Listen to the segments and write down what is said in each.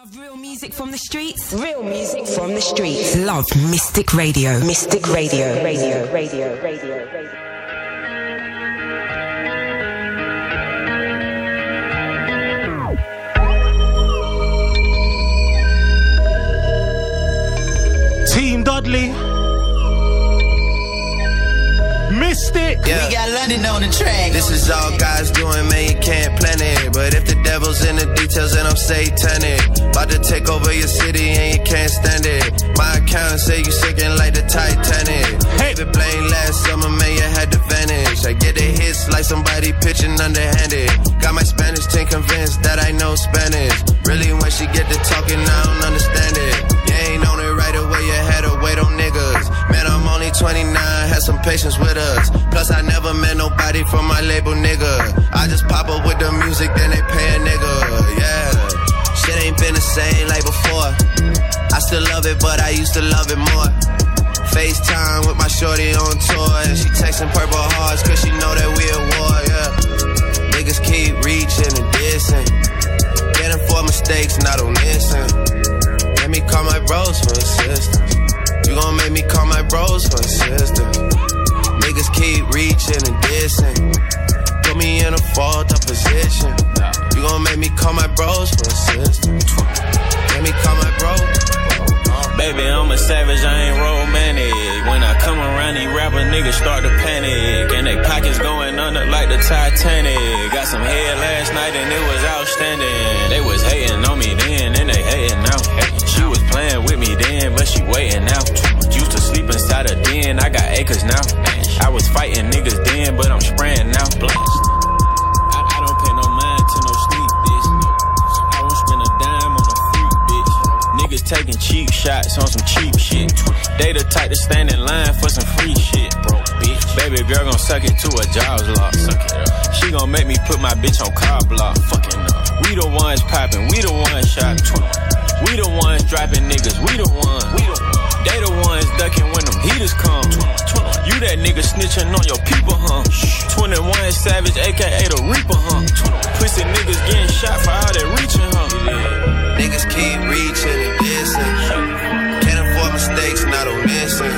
Love real music from the streets. Real music from the streets. Love Mystic Radio. Mystic Radio. Radio. Radio. Radio. Radio. Team Dudley. Mystic. Yeah. We got London on the track. This is all God's doing, man, you can't plan it. But if the devil's in the details, then I'm satanic. About to take over your city and you can't stand it. My account say you sinking like the Titanic. Hey. The plane last summer, man, you had to vanish. I get the hits like somebody pitching underhanded. Got my Spanish team convinced that I know Spanish. Really, when she get to talking, I don't understand it. Only 29, had some patience with us. Plus, I never met nobody from my label, nigga. I just pop up with the music, then they pay a nigga. Yeah, shit ain't been the same like before. I still love it, but I used to love it more. FaceTime with my shorty on tour. And she texting purple hearts, cause she know that we at war, yeah. Niggas keep reaching and dissing. Getting for mistakes, not missing. Let me call my bros for assistance. You gon' make me call my bros for assistance. Niggas keep reaching and dissing. Put me in a fault up position. You gon' make me call my bros for assistance. Let me call my bro. Baby, I'm a savage, I ain't romantic. When I come around, these rapper niggas start to panic. And they pockets going under like the Titanic. Got some head last night and it was outstanding. They was hating on me then, and they hating now. Playing with me then, but she waiting now. Used to sleep inside a den, I got acres now. I was fighting niggas then, but I'm spraying now. I, I don't pay no mind to no sneak this. I won't spend a dime on a freak, bitch. Niggas taking cheap shots on some cheap shit. They the type to stand in line for some free shit, bro. Bitch. Baby girl gon' suck it to a jaws lock. Suck it up. She gon' make me put my bitch on car block. Fucking up. We the ones popping, we the ones shopping. We the ones dropping niggas, we the ones. We the ones. They the ones ducking when them heaters come. You that nigga snitching on your people, huh? 21 Savage, aka the Reaper, huh? Pussy niggas getting shot for all that reaching, huh? Niggas keep reaching and dissing. Can't afford mistakes, not on missing.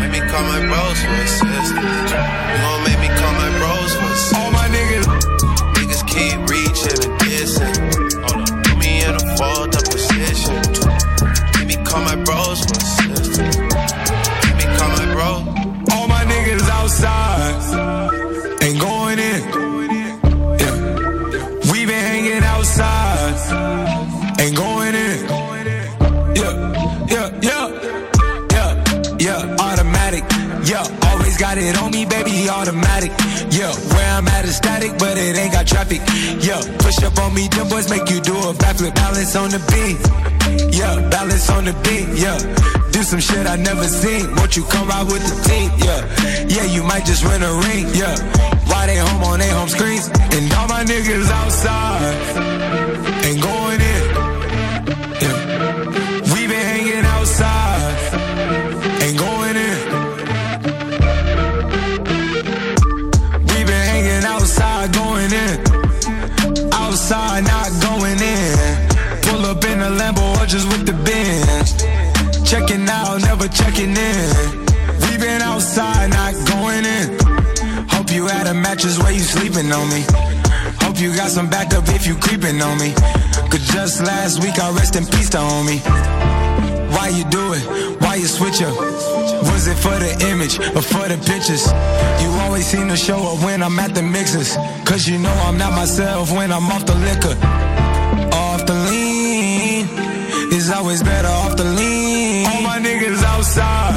Make me call my bros for assistance. You gon' make me call my bros for assistance. All my niggas. Niggas got it on me, baby, automatic. Yeah, where I'm at is static, but it ain't got traffic. Yeah, push up on me, them boys make you do a backflip. Balance on the beat. Yeah, balance on the beat. Yeah, do some shit I never seen. Won't you come ride with the team? Yeah, yeah, you might just win a ring. Yeah, why they home on their home screens? And all my niggas outside ain't going Some backup if you creeping on me. Cause just last week I rest in peace to homie. Why you do it? Why you switch up? Was it for the image or for the pictures? You always seem to show up when I'm at the mixers. Cause you know I'm not myself when I'm off the liquor. Off the lean. It's always better off the lean. All my niggas outside.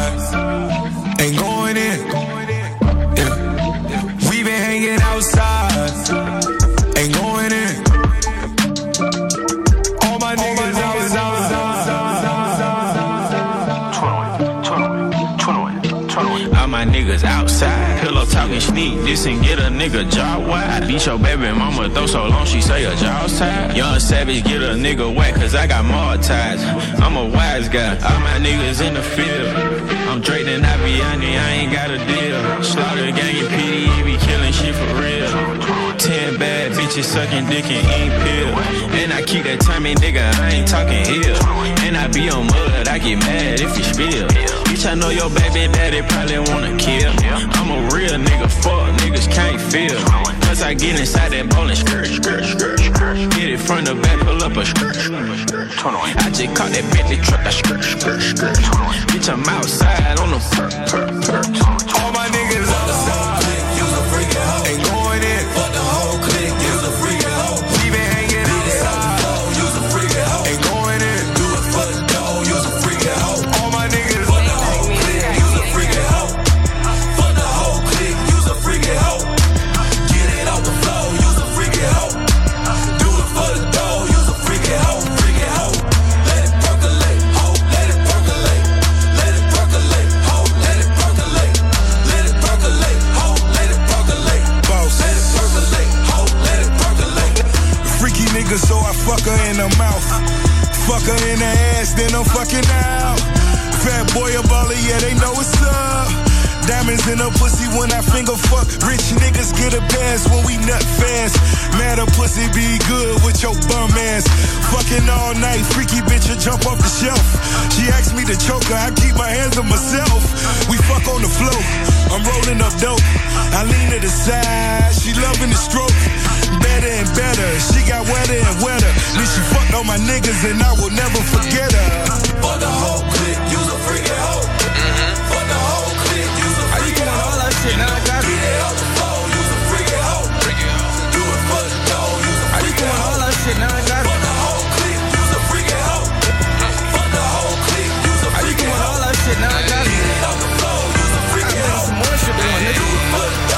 Talking sneak this and get a nigga jaw wide. Beat your baby mama throw so long she say her jaw's tied. Young savage get a nigga whack cause I got more ties. I'm a wise guy. All my niggas in the field. I'm Drake and Aviani, I ain't got a deal. Slaughter gang and PD, be killing shit for real bad bitches sucking dick and ink pill. And I keep that timing, nigga, I ain't talking ill. And I be on mud, I get mad if you spill. Bitch, I know your baby daddy probably wanna kill. I'm a real nigga, fuck niggas can't feel. Cause I get inside that bowling skirt, skirt, skirt, skirt. Get it from the back, pull up a skirt. I just caught that Bentley truck, I skirt, skirt, skirt. Bitch, I'm outside on the perk, perk, perk. Fuck in the ass, then I'm fucking out. Fat boy a baller, yeah, they know what's up. Diamonds in her pussy when I finger fuck. Rich niggas get a pass when we nut fast. Mad a pussy be good with your bum ass. Fucking all night, freaky bitch, I jump off the shelf. She asked me to choke her, I keep my hands on myself. We fuck on the floor, I'm rolling up dope. I lean to the side, she loving the stroke better and better. She got wetter and wetter. Then she fucked all my niggas and I will never forget her. For the whole clique, you a freaking hoe. Mm-hmm. For the whole clique, you a freaking hoe. all that shit, now I got it. Now I got it. For the whole a hoe. For the whole a hoe. I got the a hoe. Some more shit, nigga.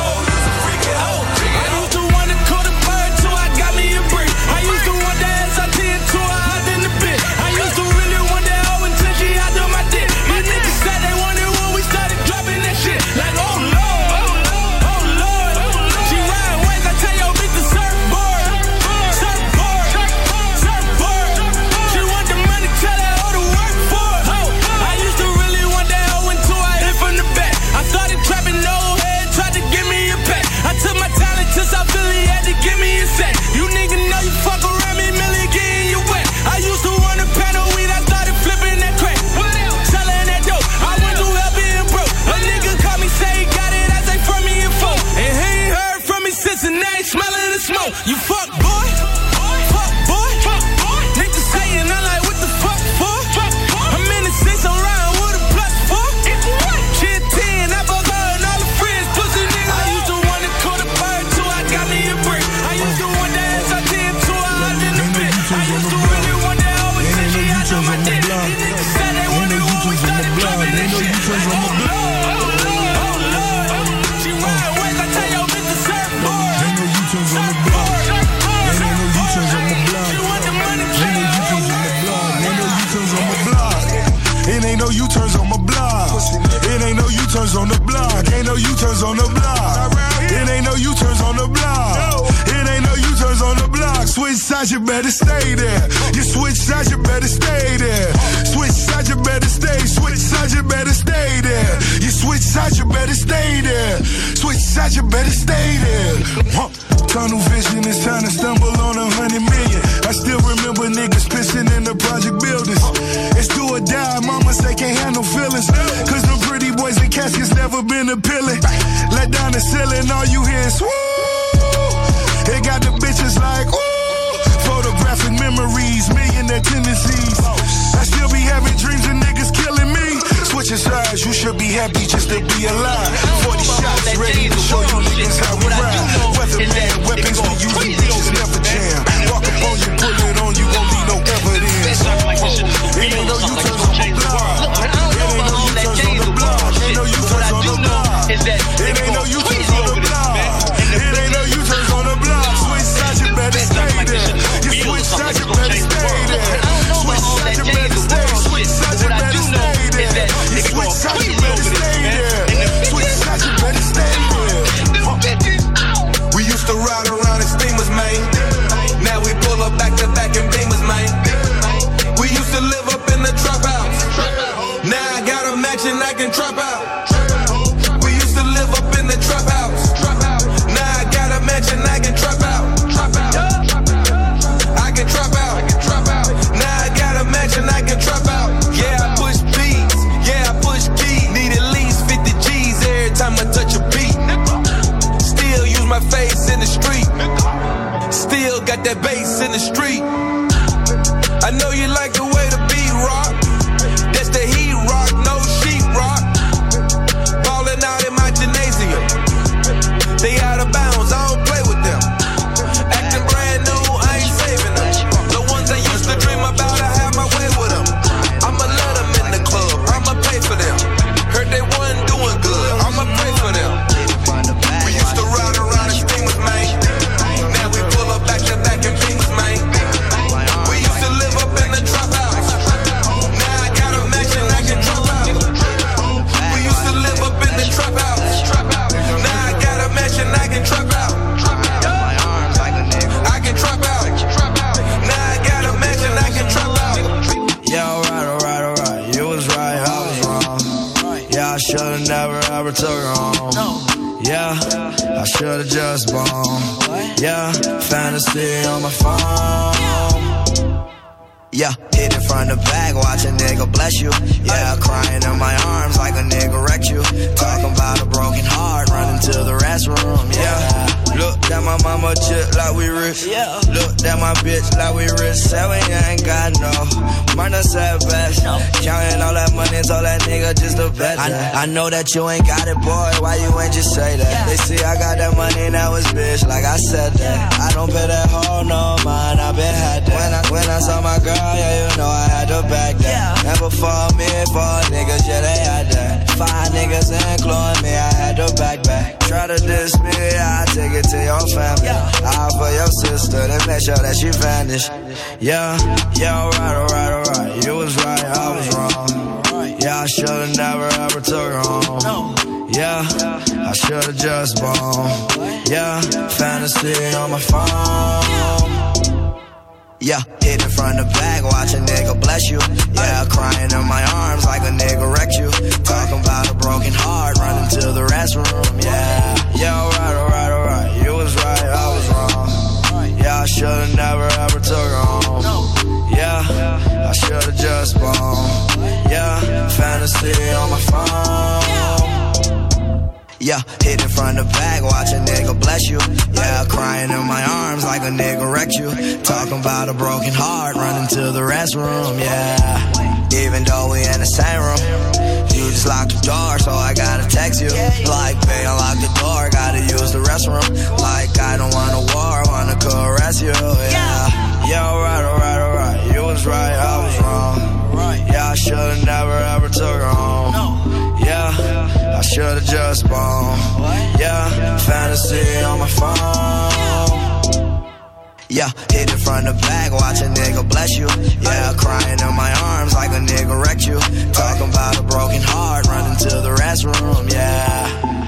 Nigga just a bet. I, I know that you ain't got it, boy. Why you ain't just say that? Yeah. They see I got that money, now it's bitch. Like I said that. Yeah. I don't pay that hoe no mind. I been had that. When I, when I saw my girl, yeah, you know I had to back that. Yeah. And before me, four niggas, yeah, they had that. Five niggas including me, I had to back back. Try to diss me, I take it to your family. I for your sister, then make sure that she vanish. Yeah, yeah, alright, alright. I should've never ever took her home. Yeah, I should've just bombed. Yeah, fantasy on my phone. Yeah, hit it from the back, watch a nigga bless you. Yeah, crying in my arms like a nigga wrecked you. Talking about a broken heart, running to the restroom. Yeah, yeah, alright, alright, alright. You was right, I was wrong. Yeah, I should've never ever took her home. Yeah, I should've just bombed. Fantasy on my phone. Yeah, hit it from the back, watch a nigga bless you. Yeah, crying in my arms like a nigga wrecked you. Talking about a broken heart, running to the restroom. Yeah, even though we in the same room. You just locked the door, so I gotta text you. Like, babe, unlock the door, gotta use the restroom. Like, I don't want a war, wanna caress you. Yeah, yeah, alright, alright, alright. You was right, I was wrong. Should've never ever took her home. Yeah. I should've just bombed. Yeah, fantasy on my phone. Yeah, hit it from the back, watch a nigga bless you. Yeah, crying in my arms like a nigga wrecked you. Talking about a broken heart, running to the restroom. Yeah.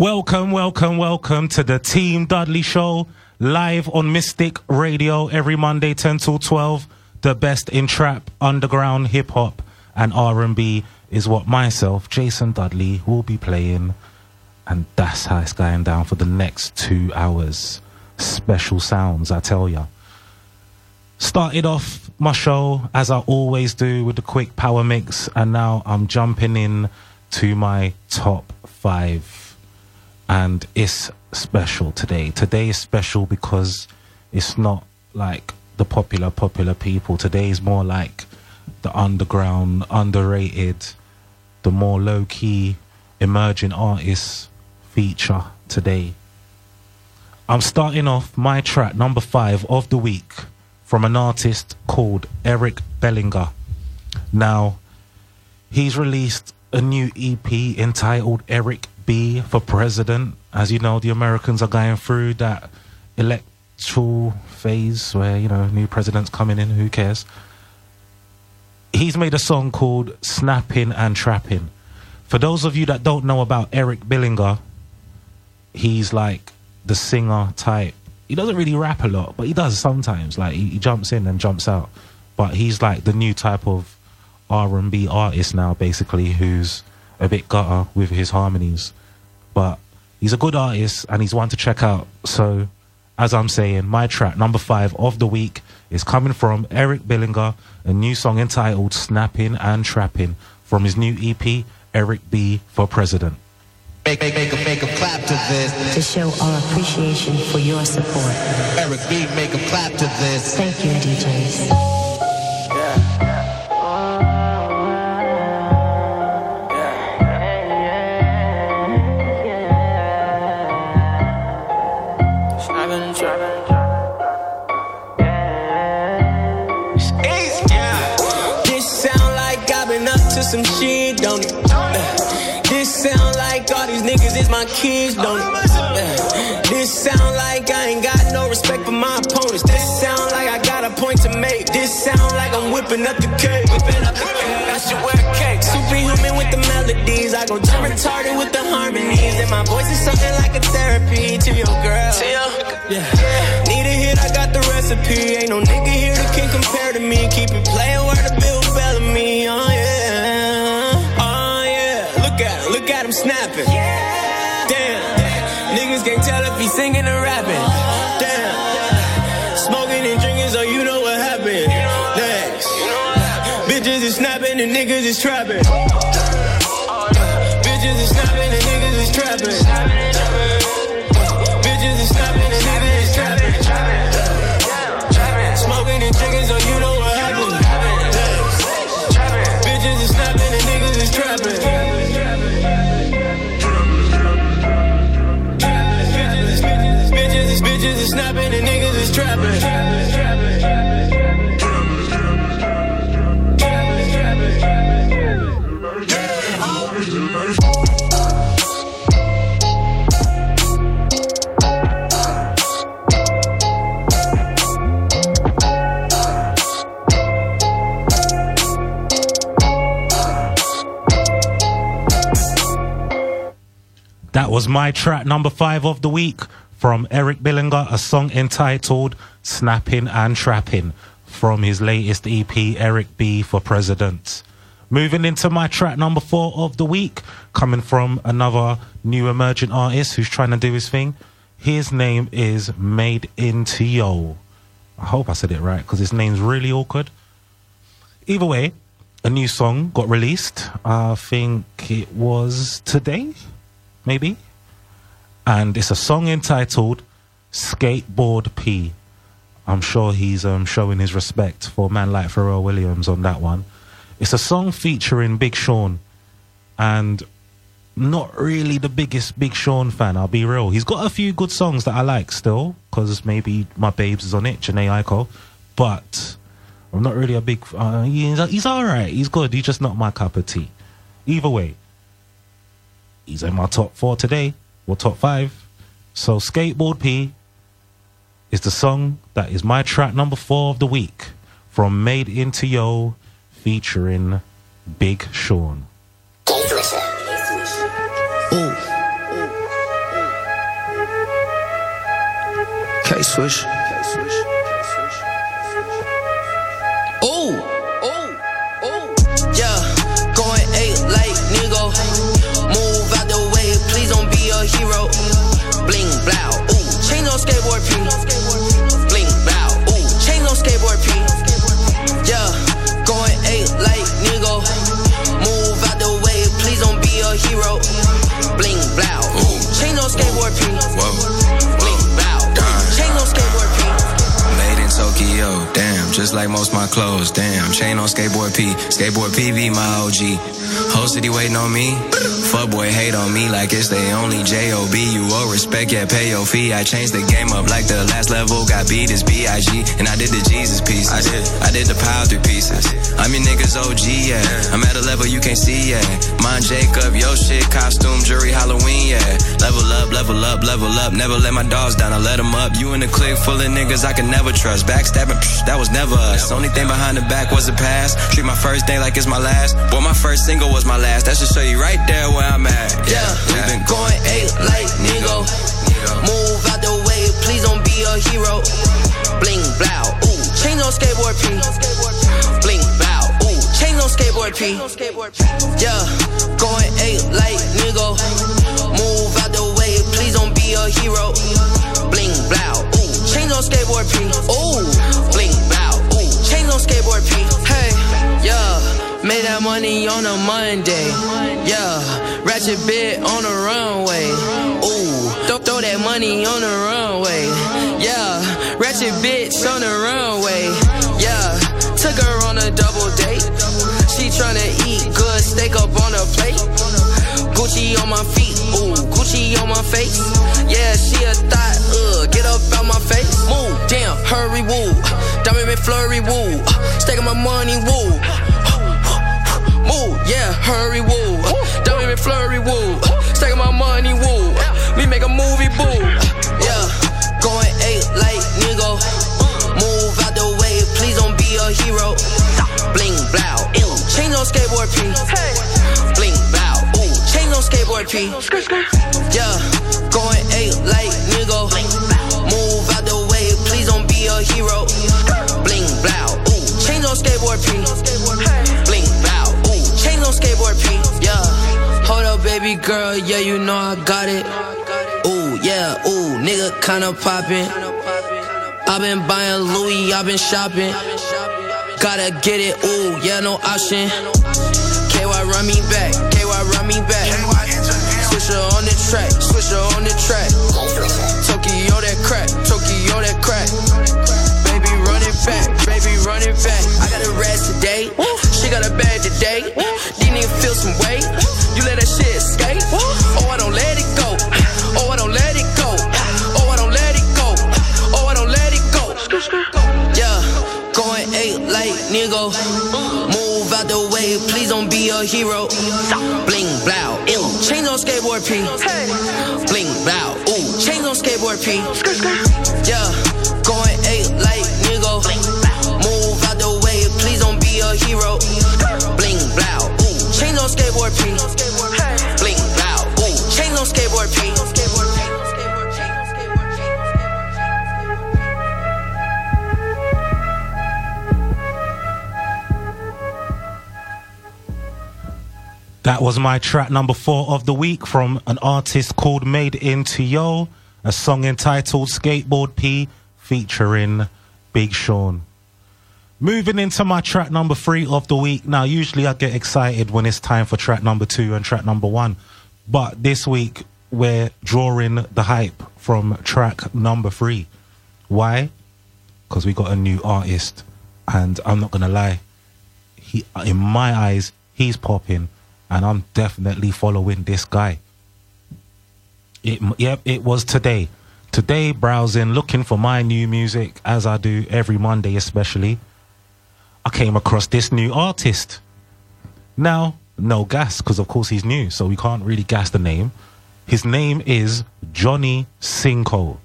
Welcome, welcome, welcome to the Team Dudley Show, live on Mystic Radio every Monday, 10 till 12. The best in trap, underground, hip hop, and R&B is what myself, Jason Dudley, will be playing. And that's how it's going down for the next two hours. Special sounds, I tell ya. Started off my show, as I always do, with the quick power mix, and now I'm jumping in to my top five and it's special today. Today is special because it's not like the popular, popular people. Today is more like the underground, underrated, the more low key, emerging artists feature today. I'm starting off my track number five of the week from an artist called Eric Bellinger. Now, he's released a new EP entitled Eric B for president. As you know, the Americans are going through that electoral phase where, you know, new president's coming in, who cares? He's made a song called Snapping and Trapping. For those of you that don't know about Eric Bellinger, he's like the singer type. He doesn't really rap a lot, but he does sometimes. Like he, he jumps in and jumps out. But he's like the new type of R&B artist now, basically, who's a bit gutter with his harmonies but he's a good artist and he's one to check out. So, as I'm saying, my track number five of the week is coming from Eric Bellinger, a new song entitled Snapping and Trapping from his new EP, Eric B for President. Make, make, make, a, make a clap to this. To show our appreciation for your support. Eric B, make a clap to this. Thank you, DJs. Some shit, don't it? Uh, this sound like all these niggas is my kids, don't it? Uh, this sound like I ain't got no respect for my opponents. This sound like I got a point to make. This sound like I'm whipping up the cake. Whipping up the cake. I should wear cake. Superhuman with the melodies. I go turn retarded with the harmonies. And my voice is something like a therapy to your girl. Yeah. Need a hit, I got the recipe. Ain't no nigga here that can compare to me. Keep it playing where the Bill Bellamy. Oh yeah. Singing or rapping. Damn. Smoking and drinking, so you know what happened. Next. Bitches is snapping and niggas is trapping. Bitches is snapping and niggas is trapping. Bitches is snapping and niggas is trapping. Smoking and drinking, so you know what happened. Bitches is snapping and niggas is trapping. Snapping and niggas is trapping. That was my track number five of the week from Eric Bellinger, a song entitled Snapping and Trapping from his latest EP, Eric B for President. Moving into my track number four of the week, coming from another new emerging artist who's trying to do his thing. His name is Made Into Yo. I hope I said it right because his name's really awkward. Either way, a new song got released. I think it was today, maybe. And it's a song entitled Skateboard P. I'm sure he's um, showing his respect for a man like Pharrell Williams on that one. It's a song featuring Big Sean, and not really the biggest Big Sean fan. I'll be real. He's got a few good songs that I like still, because maybe my babes is on it, Jhené Aiko, but I'm not really a big. Uh, he's he's all right. He's good. He's just not my cup of tea. Either way, he's in my top four today, or top five. So Skateboard P is the song that is my track number four of the week from Made Into Yo featuring Big Sean. K Swisha. Hero. Bling blow, ooh, chains on skateboard P. Bling blow, ooh, chains on skateboard P. Yeah, going eight like nigga. Move out the way, please don't be a hero. Bling blow, ooh, chains on skateboard P. Bling blow, ooh, chains on skateboard P. Made in Tokyo, damn, just like most my clothes, damn. Chain on skateboard P, skateboard PV, my OG. Whole city waiting on me. Fuck boy hate on me like it's they only J-O-B. You owe respect, yeah, pay your fee. I changed the game up like the last level. Got beat as B-I-G. And I did the Jesus pieces. I did. I did the pile three pieces. I'm your niggas OG, yeah. I'm at a level you can't see, yeah. Mine Jacob, yo shit, costume, jury, Halloween, yeah. Level up, level up, level up. Never let my dogs down, I let them up. You in the clique full of niggas I can never trust. Backstabbing, psh, that was never us. Only thing behind the back was the past. Treat my first day like it's my last. Boy, my first single was my last. That should show you right there where I'm at. Yeah, we been going eight like nigga. Move out the way, please don't be a hero. Bling blow, ooh, chains on skateboard P. Bling blow, ooh, chains on skateboard P. Yeah, going eight like nigga. Move out the way, please don't be a hero. Bling blow, ooh, chains on skateboard P. Ooh, bling blow, ooh, chains on skateboard P. Hey, yeah. Made that money on a Monday. Yeah, ratchet bit on the runway. Ooh, throw, throw that money on the runway. Yeah, ratchet bitch on the runway. Yeah, took her on a double date. She tryna eat good steak up on a plate. Gucci on my feet, ooh, Gucci on my face. Yeah, she a thought, uh, get up out my face. Move, damn, hurry, woo. Diamond McFlurry, woo. Staking my money, woo. Yeah, hurry, woo. Diamond McFlurry, woo. Staking my money, woo. We make a movie, boo. Yeah, going eight like nigga. Move out the way, please don't be a hero. Bling, blow, ew. Chains on skateboard P. Bling, blow, ooh. Chains on skateboard P. Yeah, going eight like nigga. Move hero. Bling blow, ooh, chains on skateboard P. On skateboard P. Yeah, hold up, baby girl, yeah, you know I got it. Ooh, yeah, ooh, nigga kinda poppin'. i been buying Louis, i been shopping. Gotta get it, ooh, yeah, no option. KY run me back, KY run me back. Switcher on the track, switcher on the track. Tokyo that crack, Tokyo that crack. Baby run it back, baby run it back. I got a rest today, she got a bag today. Nigga. Move out the way, please don't be a hero. Bling blow, ew. Chains on skateboard P. Bling blow, ooh. Chains on skateboard P. Yeah, going eight like nigga. Move out the way, please don't be a hero. Bling blow, ooh. Chains on skateboard P. Bling blow, ooh. Chains on skateboard P. That was my track number four of the week from an artist called Made Into Yo, a song entitled Skateboard P featuring Big Sean. Moving into my track number three of the week. Now, usually I get excited when it's time for track number two and track number one. But this week we're drawing the hype from track number three. Why? Because we got a new artist. And I'm not to lie, he, in my eyes, he's popping and I'm definitely following this guy. It, yep, it was today. Today, browsing, looking for my new music, as I do every Monday, especially. I came across this new artist. Now, no gas, because of course he's new, so we can't really gas the name. His name is Johnny Cinco.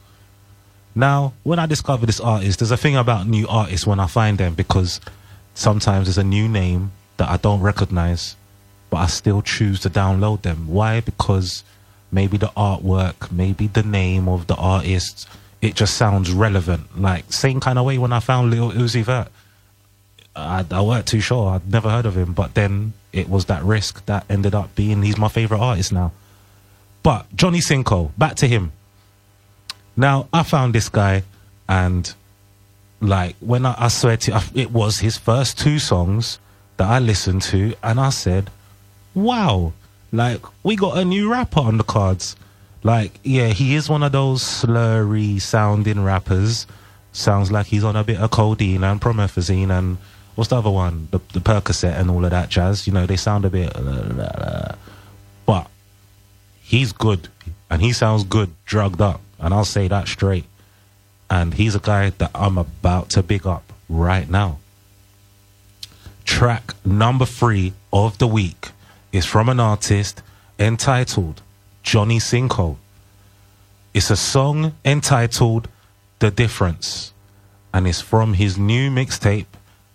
Now, when I discover this artist, there's a thing about new artists when I find them because sometimes there's a new name that I don't recognize but I still choose to download them. Why? Because maybe the artwork, maybe the name of the artist, it just sounds relevant. Like same kind of way when I found Lil Uzi Vert. I, I weren't too sure. I'd never heard of him, but then it was that risk that ended up being he's my favorite artist now. But Johnny Cinco, back to him. Now I found this guy, and like when I, I swear to you, it was his first two songs that I listened to, and I said, wow, like we got a new rapper on the cards. Like, yeah, he is one of those slurry sounding rappers. Sounds like he's on a bit of codeine and promethazine and what's the other one? The, the Percocet and all of that jazz. You know, they sound a bit. but he's good and he sounds good drugged up. And I'll say that straight. And he's a guy that I'm about to big up right now. Track number three of the week is from an artist entitled Johnny Cinco. It's a song entitled The Difference, and it's from his new mixtape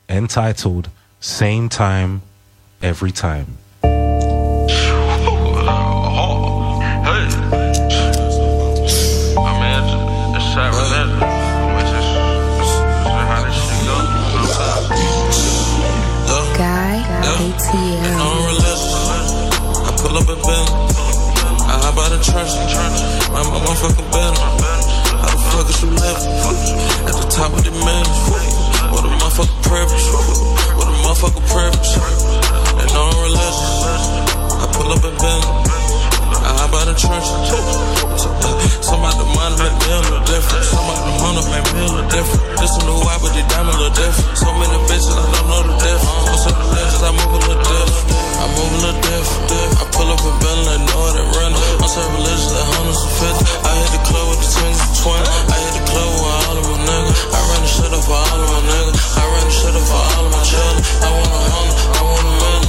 entitled Same Time Every Time. Church, my motherfucking Bentley. How the fuck is you living? At the top of the mansion. What a motherfucking privilege. What a motherfucking privilege. And no religion. I pull up in Bentley. I hop out of church. Some out the money make me a little different. Some out the money make me a little different. This a new white, but the diamond a little different. So many bitches, I don't know the difference. What's up the legends, I move a little different. I move a little different. I pull up a bill and I know it ain't running. I'm so religious, like hundreds and fifty. I hit the club with the twins and twenty. I hit the club with all of my niggas. I run the shit up for all of my niggas. I run the shit up for all of my children. I want a hundred, I want a million.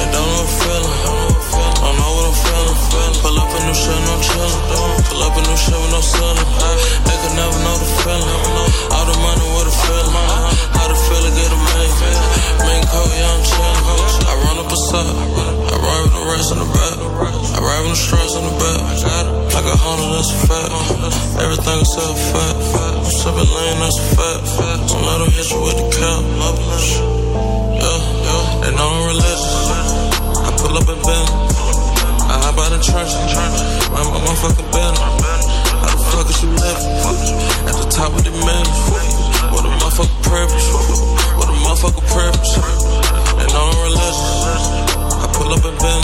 And don't know what feeling. I don't know what I'm feeling. Pull up a new shit, no chillin'. Pull up a new shit with no ceiling. They ah, could never know the feeling. All the money, what a feeling. How the feeling get a million. Main coat, yeah, I'm chillin'. I run up a side. I ride with the rest in the back. I ride with the stress in the back. Like a hundred, that's a fact. Everything is so fat. I'm sipping lean, that's a fact. Don't let them hit you with the cap. Yeah, yeah. They know I'm religious. I pull up in bed. Hop out of church. My motherfucking bed. How the fuck is you living? At the top of the mountain. What a motherfucking purpose. What a motherfucking. They know I'm religious. I pull up in bed.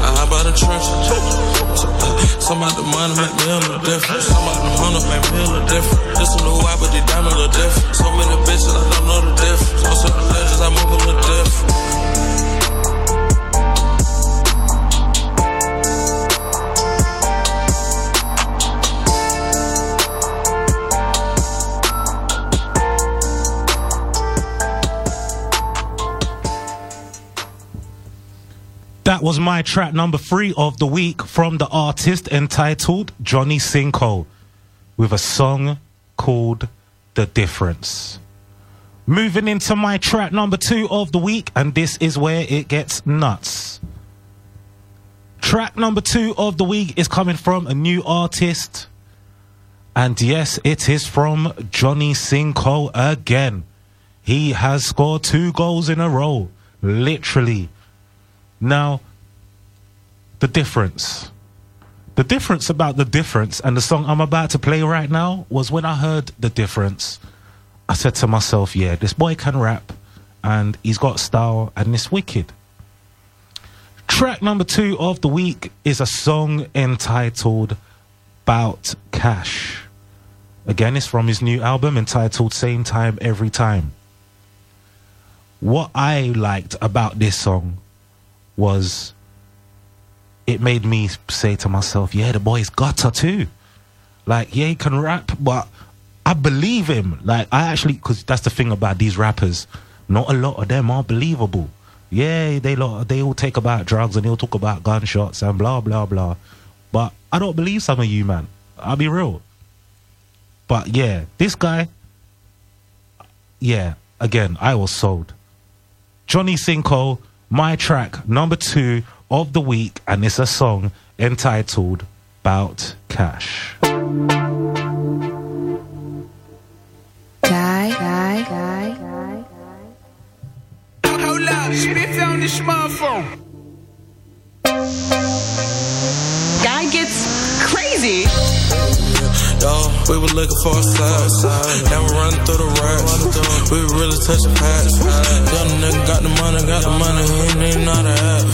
I hop out of church. Some out the money make me a little different. Some out the money make me a little different. Just a new wipe, but the diamond a little different. So many bitches, I don't know the difference. On certain legends, I move a little different. That was my track number three of the week from the artist entitled Johnny Cinco with a song called The Difference. Moving into my track number two of the week, and this is where it gets nuts. Track number two of the week is coming from a new artist. And yes, it is from Johnny Cinco again. He has scored two goals in a row. Literally. Now, the difference. The difference about the difference and the song I'm about to play right now was when I heard the difference, I said to myself, yeah, this boy can rap and he's got style and it's wicked. Track number two of the week is a song entitled Bout Cash. Again, it's from his new album entitled Same Time Every Time. What I liked about this song was it made me say to myself, yeah, the boy's got her too. Like, yeah, he can rap, but I believe him. Like, I actually, because that's the thing about these rappers, not a lot of them are believable. Yeah, they lot, they all take about drugs and they'll talk about gunshots and blah blah blah. But I don't believe some of you, man. I'll be real. But yeah, this guy, yeah, again, I was sold. Johnny Cinco, my track number two of the week, and it's a song entitled Bout Cash. Guy, guy, guy, guy. Hold up, spit on this smartphone. Guy gets crazy. We were looking for a side. Now we're running through the racks. We were really touching packs. Young nigga got the money, got the money, he ain't know the app.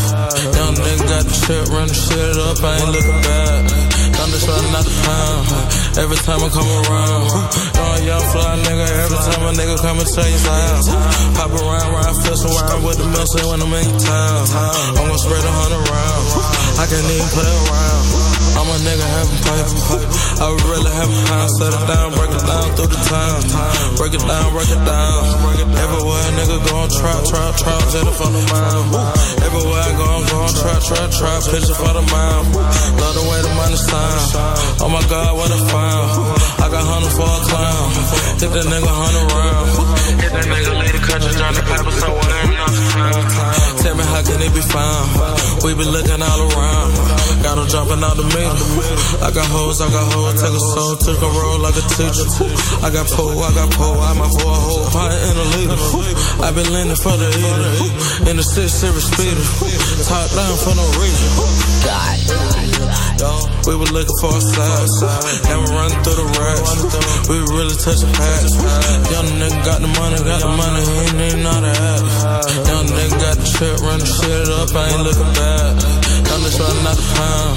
Young nigga got the shit, run the shit up, I ain't looking back. I'm just running out the pound. Every time I come around, a young fly nigga. Every time a nigga come and tell you loud. Pop around, ride, fist around with the say when I'm in town. I'm gonna spread a hundred rounds. I can't even play around. I'm a nigga having pipe. I really have a pound, set it down, break it down through the town. Break it down, break it down. Everywhere a nigga going, trap, trap, trap, jet for the mile. Everywhere I go, I'm going, trap, trap, trap, picture for the mile. Love the way the money's time. Oh my God, what a found. I got hundred for a clown. Hit that nigga hundred round. Hit that nigga, leave country, John the paper somewhere in the town. Tell me how can it be found? We be looking all around. Got them jumping out the middle. I got hoes, I got hoes. Take a soul, took a roll like a teacher. I got pole, I got pole. I'm out for a whole pint and a liter. I been leaning for the eater. In the six series speeder. Top down for no reason. God. We were looking for a side. Now we running through the racks. We really touching packs. Young nigga got the money, got the money, ain't even know the app. Young nigga got the shit, run the shit up, I ain't looking back. I'm just running out the pound.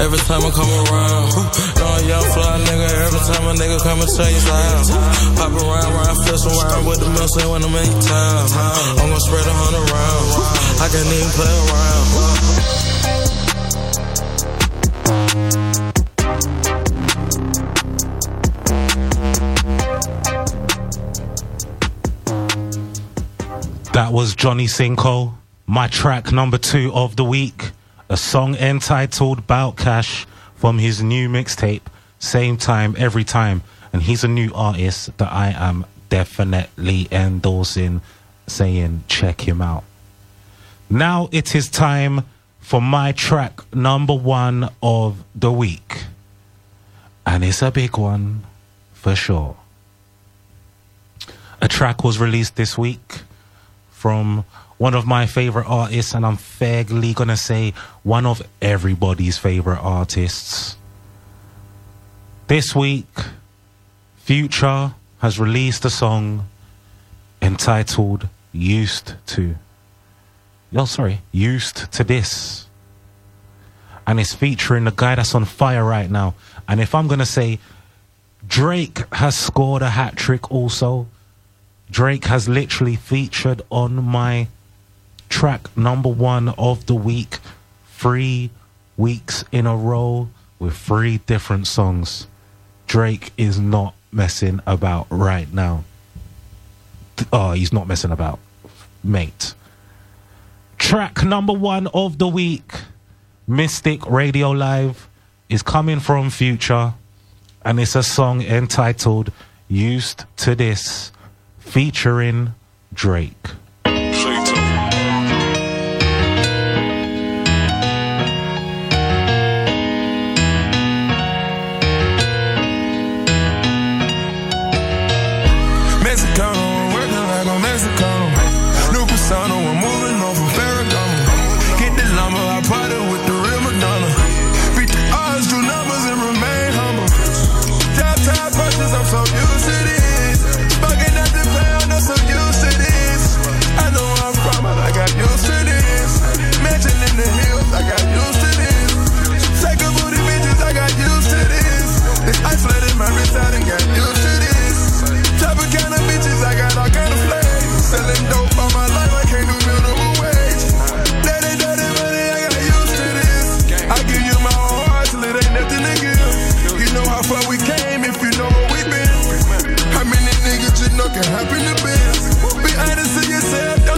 Every time I come around, know young fly nigga. Every time a nigga come and you loud. Pop around, ride, fist around with the mill, say when I'm in town. I'm gonna spread a hundred rounds. I can't even play around. That was Johnny Cinco, my track number two of the week, a song entitled Bout Cash from his new mixtape, Same Time Every Time. And he's a new artist that I am definitely endorsing, saying check him out. Now it is time for my track number one of the week. And it's a big one for sure. A track was released this week from one of my favorite artists, and I'm fairly gonna say one of everybody's favorite artists. This week, Future has released a song entitled Used to. Oh, sorry, Used to This. And it's featuring the guy that's on fire right now. And if I'm to say, Drake has scored a hat trick also. Drake has literally featured on my track number one of the week three weeks in a row with three different songs. Drake is not messing about right now. Oh, he's not messing about, mate. Track number one of the week, Mystic Radio Live, is coming from Future, and it's a song entitled Used to This, featuring Drake.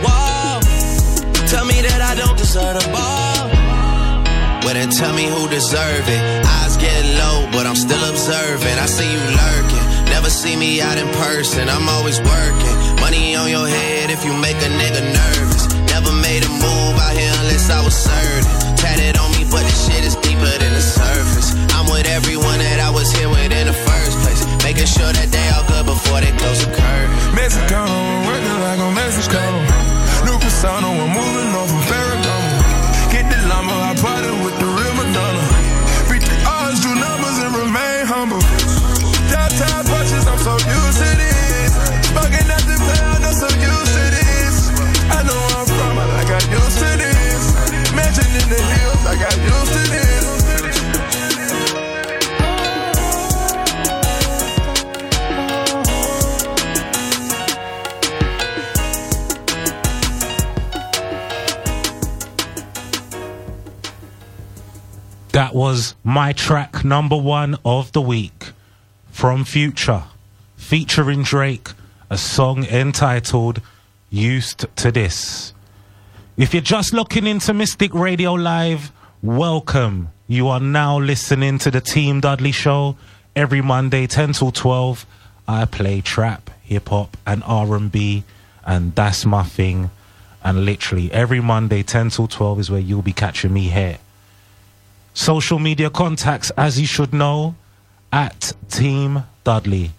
Well, wall. tell me that I don't deserve a ball. When and tell me who deserve it. Eyes get low, but I'm still observing. I see you lurking. Never see me out in person. I'm always working. Money on your head if you make a nigga nervous. Never made a move out here unless I was certain. Tatted on me, but the shit is deeper than the surface. With everyone that I was here with in the first place. Making sure that they all good before they close the. Mexico, working like on Mexico. New persona, I'm moving on from Ferragamo. Get the llama, I party with the real Madonna. Beat the odds, do numbers, and remain humble. Top punches, I'm so used That was my track number one of the week from Future, featuring Drake, a song entitled Used to This. If you're just looking into Mystic Radio Live, welcome. You are now listening to the Team Dudley Show every Monday, 10 till 12. I play trap, hip hop, and R&B, and that's my thing. And literally every Monday, 10 till 12 is where you'll be catching me here. Social media contacts, as you should know, at Team Dudley.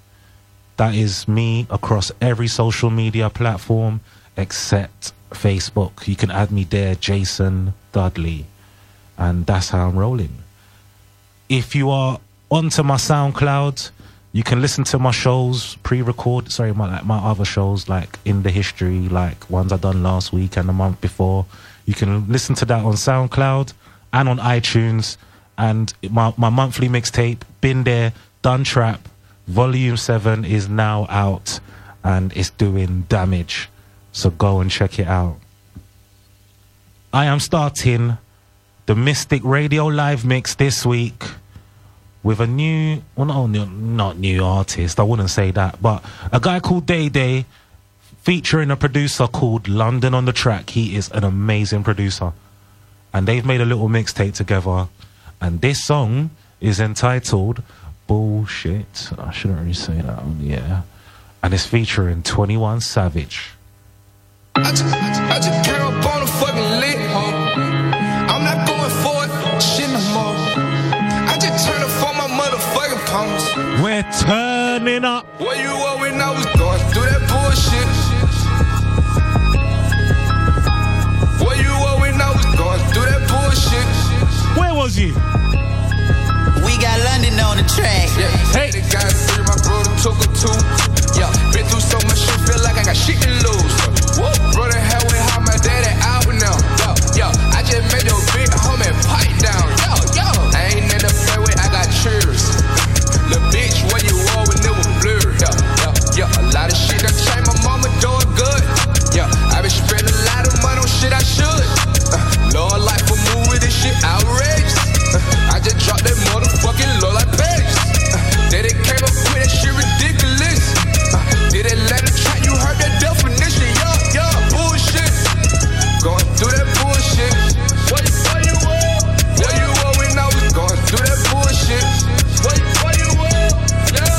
That is me across every social media platform except Facebook. You can add me there, Jason Dudley. And that's how I'm rolling. If you are onto my SoundCloud, you can listen to my shows pre-record. Sorry, my like my other shows like in the history, like ones I done last week and the month before. You can listen to that on SoundCloud and on iTunes. And my my monthly mixtape, been there, done trap, volume seven is now out, and it's doing damage. So go and check it out. I am starting the Mystic Radio live mix this week with a new, well, not, new, not new artist, I wouldn't say that, but a guy called Day Day featuring a producer called London on the Track. He is an amazing producer. And they've made a little mixtape together. And this song is entitled Bullshit. I shouldn't really say that on the air. And it's featuring 21 Savage. I just, I just came up on a fucking lit hoe. I'm not going for it, shit no more. I just turned up for my motherfucking pumps. We're turning up. Where you were when I was going through that bullshit? Was you? We got London on the track. Yeah, hey. The guy my brother took a two. Yeah, been through so much shit, feel like I got shit to lose. Going through that bullshit. What, what you were? Where you were when I was going through that bullshit? What, what you were? Yeah.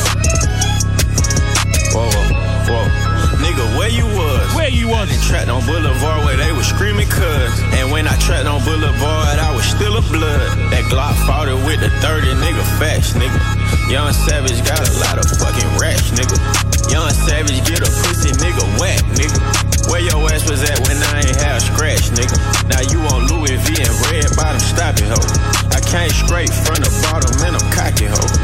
Whoa, whoa, whoa. Nigga, where you was? Where you was? I trapped on Boulevard where they was screaming cuz. And when I trapped on Boulevard, I was still a blood. That Glock fought it with the 30, nigga, fast, nigga. Young Savage got a lot of fucking rash, nigga. Young Savage get a pussy nigga whack, nigga. Where your ass was at when I ain't have scratch, nigga? Now you on Louis V and red bottom, stop it, ho. I came straight from the bottom and I'm cocky, ho.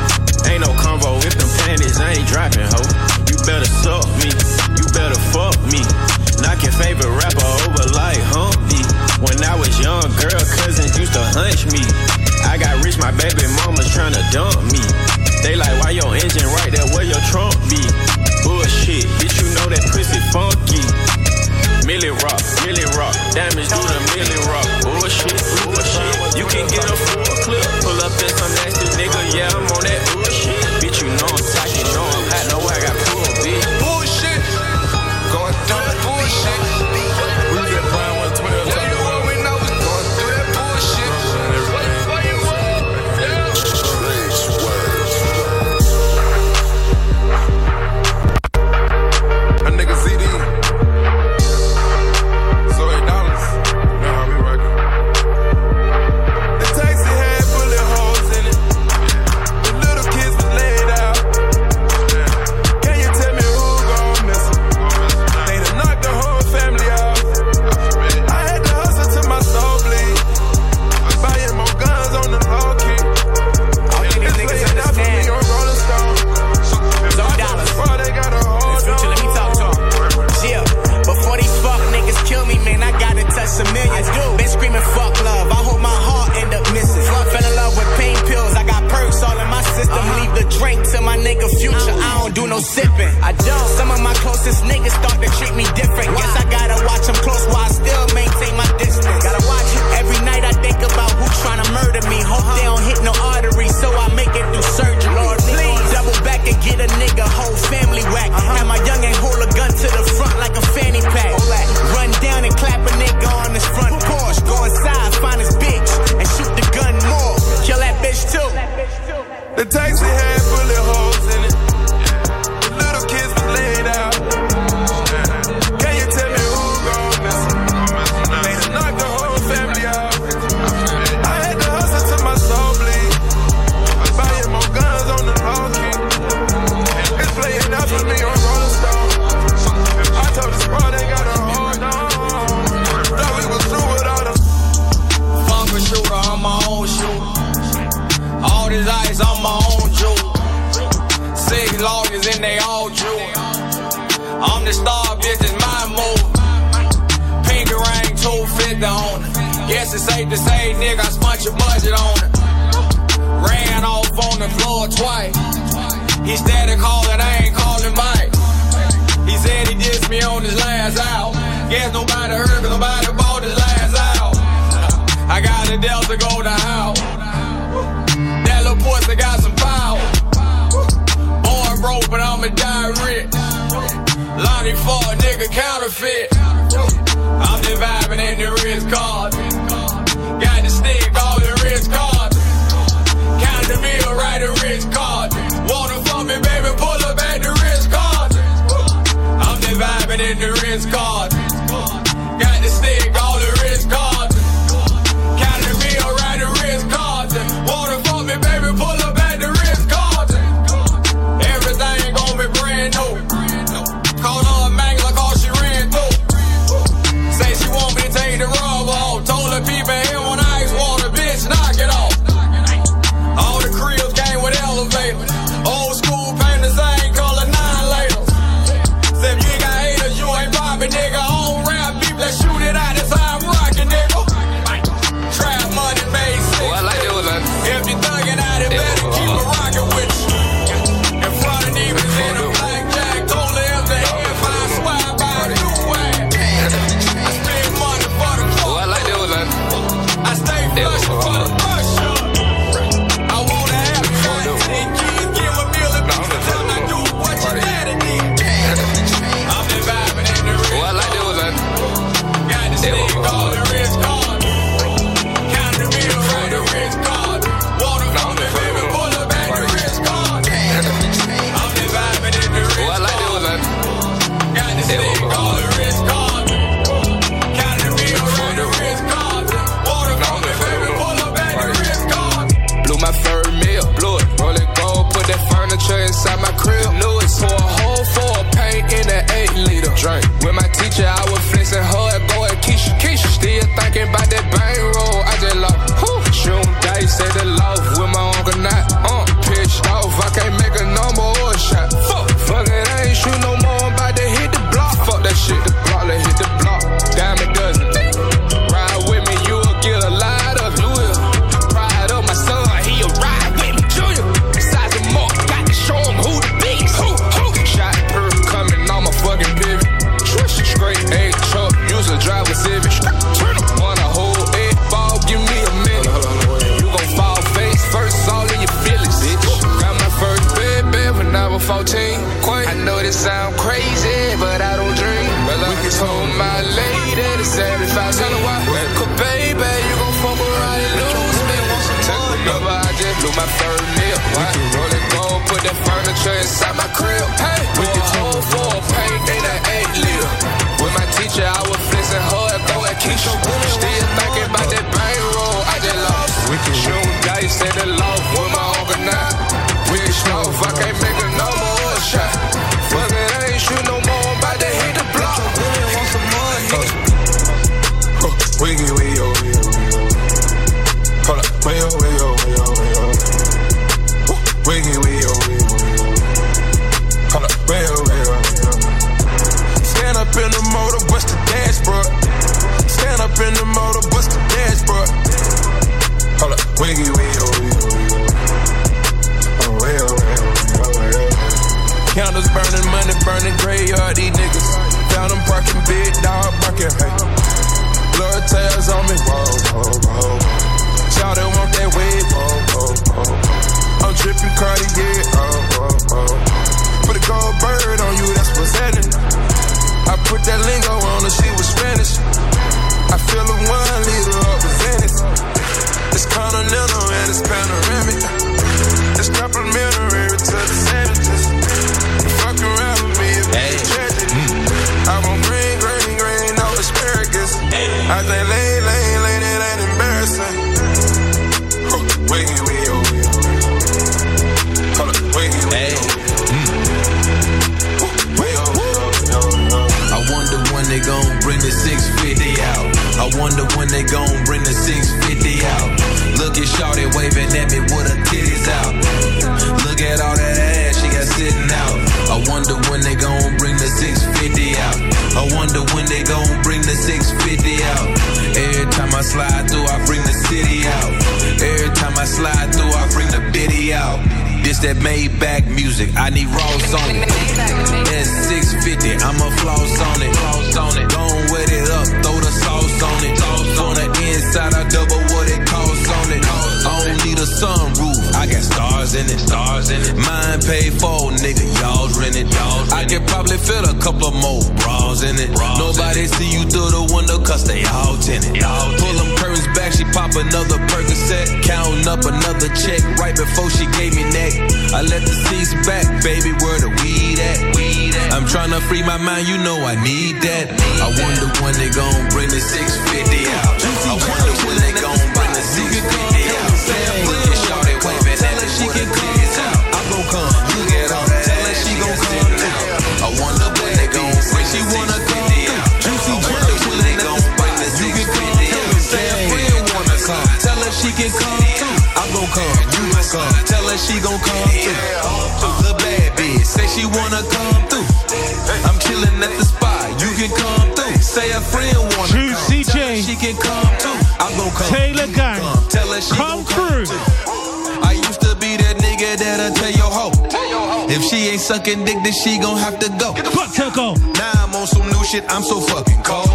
Sucking dick, then she gon' have to go. Fuck to go. Now I'm on some new shit, I'm so fucking cold.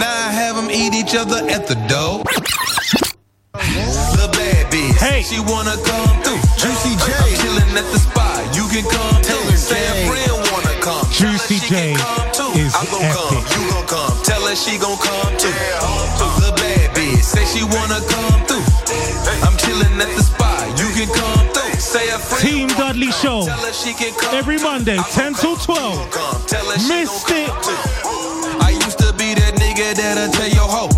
Now I have them eat each other at the door. The bad bitch, Hey. she wanna come through. Juicy J, I'm chillin' at the spot, you can come Show. Tell her she can come Every. Monday, 10 gon' till come, you 12. gon' come. Tell her she gon' Mystic. come too. I used to be that nigga that'll tell your hoe.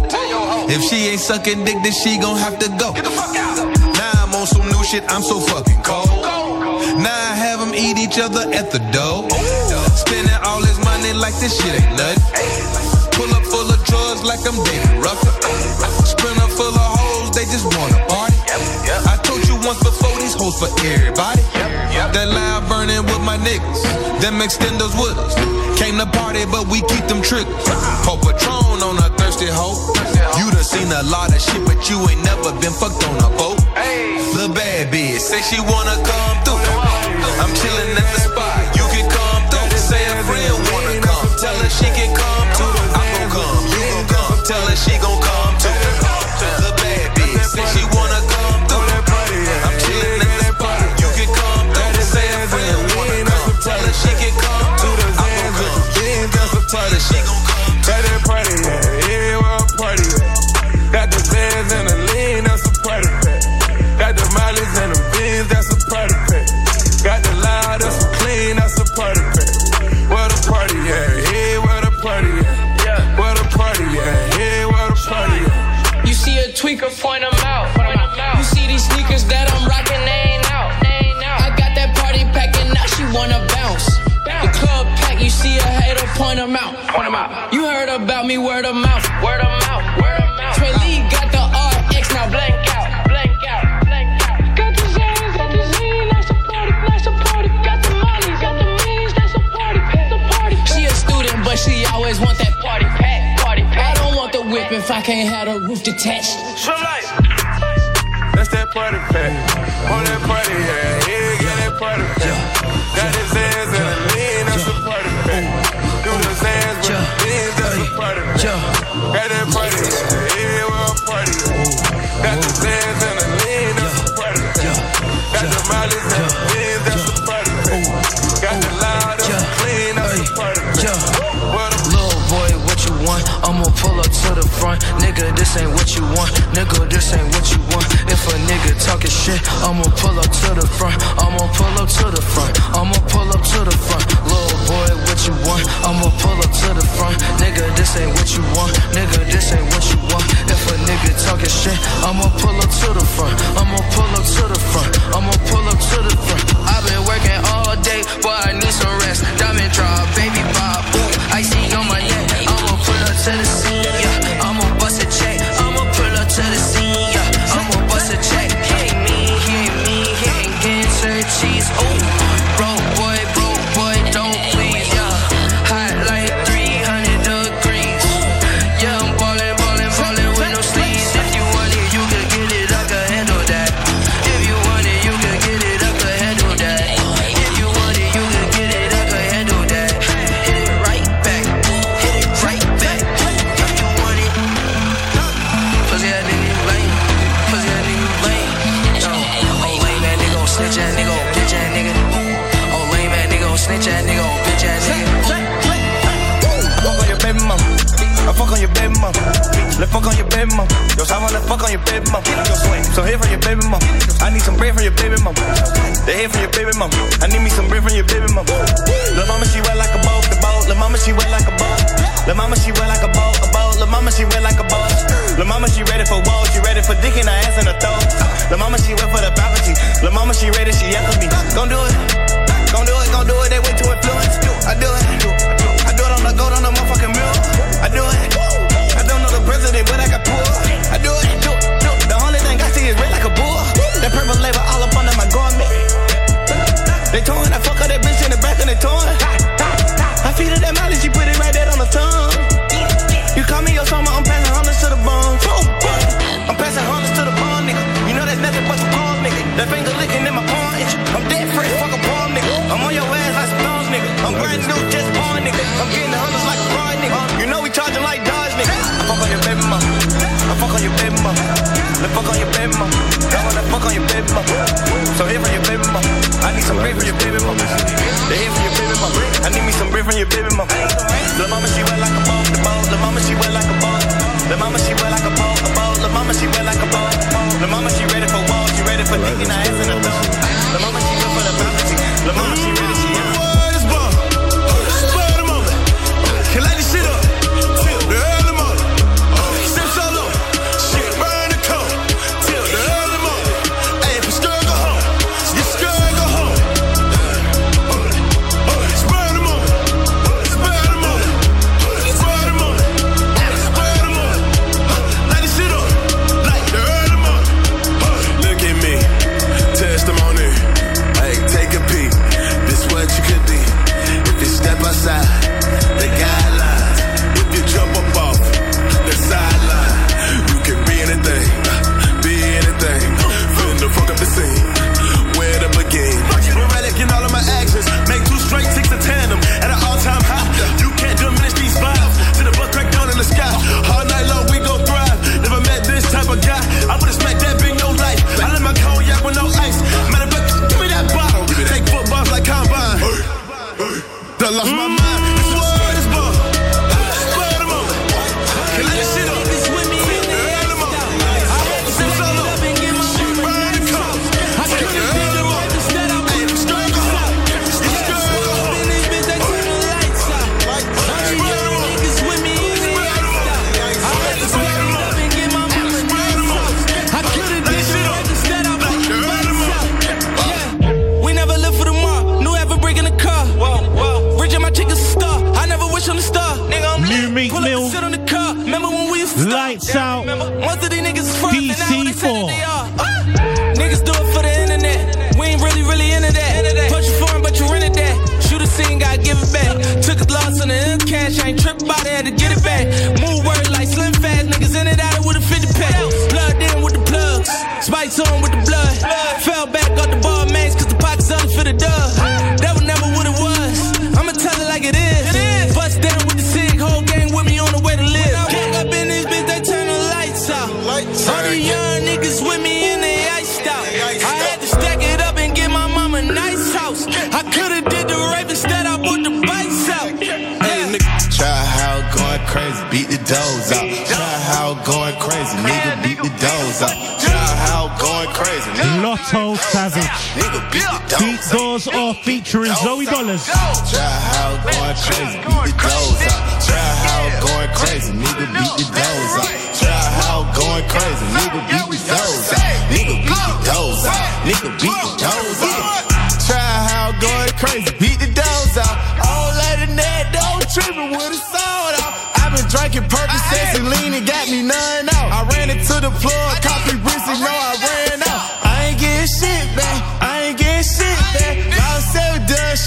If she ain't sucking dick, then she gon' have to go. Get the fuck out. Now I'm on some new shit, I'm so fucking cold. Now I have them eat each other at the door. Spending all this money like this shit ain't nothing. Pull up full of drugs like I'm David Ruffin. Sprinter full of hoes, they just wanna party. I told you once before, for everybody. That loud burning with my niggas. Them extenders with us. Came to party, but we keep them triggers. Pour Patron on a thirsty hoe. You done seen a lot of shit, but you ain't never been fucked on a boat. The bad bitch say she wanna come through. I'm chillin' at the spot. You can come through. Say a friend wanna come. Tell her she can come too. I'm gon' come. You gon' come. Tell her she gon' point them out. You heard about me, word of mouth. Word of mouth. Word of mouth. Trey Lee got the RX, now blank out. Blank out. Blank out. Got the Zans, got the Zine, that's a party, that's a party. Got the Mollies, got the Means, that's a party, that's a party. She a student, but she always want that party pack. Party pack. I don't want the whip if I can't have the roof detached. Swim like. That's that party pack. On that party, yeah, yeah, pull up to the front. Nigga, this ain't what you want. Nigga, this ain't what you want. If a nigga talking shit, I'ma pull up to the front. I'ma pull up to the front. I'ma pull up to the front. Little boy, what you want? I'ma pull up to the front. Nigga, this ain't what you want. Nigga, this ain't what you want. If a nigga talking shit, I'ma pull up to the front. I'ma pull up to the front. I'ma pull up to the front. I've been working all day, but I need some rest. Diamond drop, baby So I wanna fuck on your baby mama. So hear from your baby mama. I need some bread from your baby mama. They hear from your baby mama. I need me some bread from your baby mama. Lil' mama, she wet like a boat, the boat. Lil' mama, she wet like a boat. Lil' mama, she wet like a boat, a boat. Lil' mama, she wet like a boat. Lil' mama, she ready for walls, she ready for dick in her ass in her throat. Lil' mama, she wet for the balcony. Lil' mama, she ready, she after me. Gon' do it. Gon' do it, gon' do it, they way too influence. I do it. I do it on the gold on the motherfucking mirror. I do it. President, but I got pull. I do it. Do, do. The only thing I see is red like a bull. That purple label all up under my garment. They torn, I fuck up that bitch in the back and they torn. I feed her that mileage, she put it right there on the tongue. You call me your summer, I'm passing hundreds to the bone. I'm passing hundreds to the bone, nigga. You know that's nothing but some palm, nigga. That finger licking in my baby mama. I wanna fuck on your baby mama. So here for your baby mama. I need some bread from your baby mama. They here for your baby mama. I need me some bread from your baby mama. Lil' mama, she wet like a boat, the boat. Lil' mama, she wet like a boat. Lil' mama, she wet like a boat, a boat. Lil' mama, she wet like a boat. Lil' mama, she ready for walls, she ready for dick in her ass in the throat. Lil' mama, she wet for the balcony. Lil' mama, she ready, beat the Doors Off featuring Zoey Dollaz. Try how going crazy, beat the doors out. Try how going crazy, nigga beat the doors out. Try how going crazy, nigga beat the doors out. Nigga beat the doors out. Nigga beat the doors out. Try how going crazy, beat the doors out. All let the net don't tripping with a sold out. I've been drinking Percocets and lean and got me none out. I ran into the plug,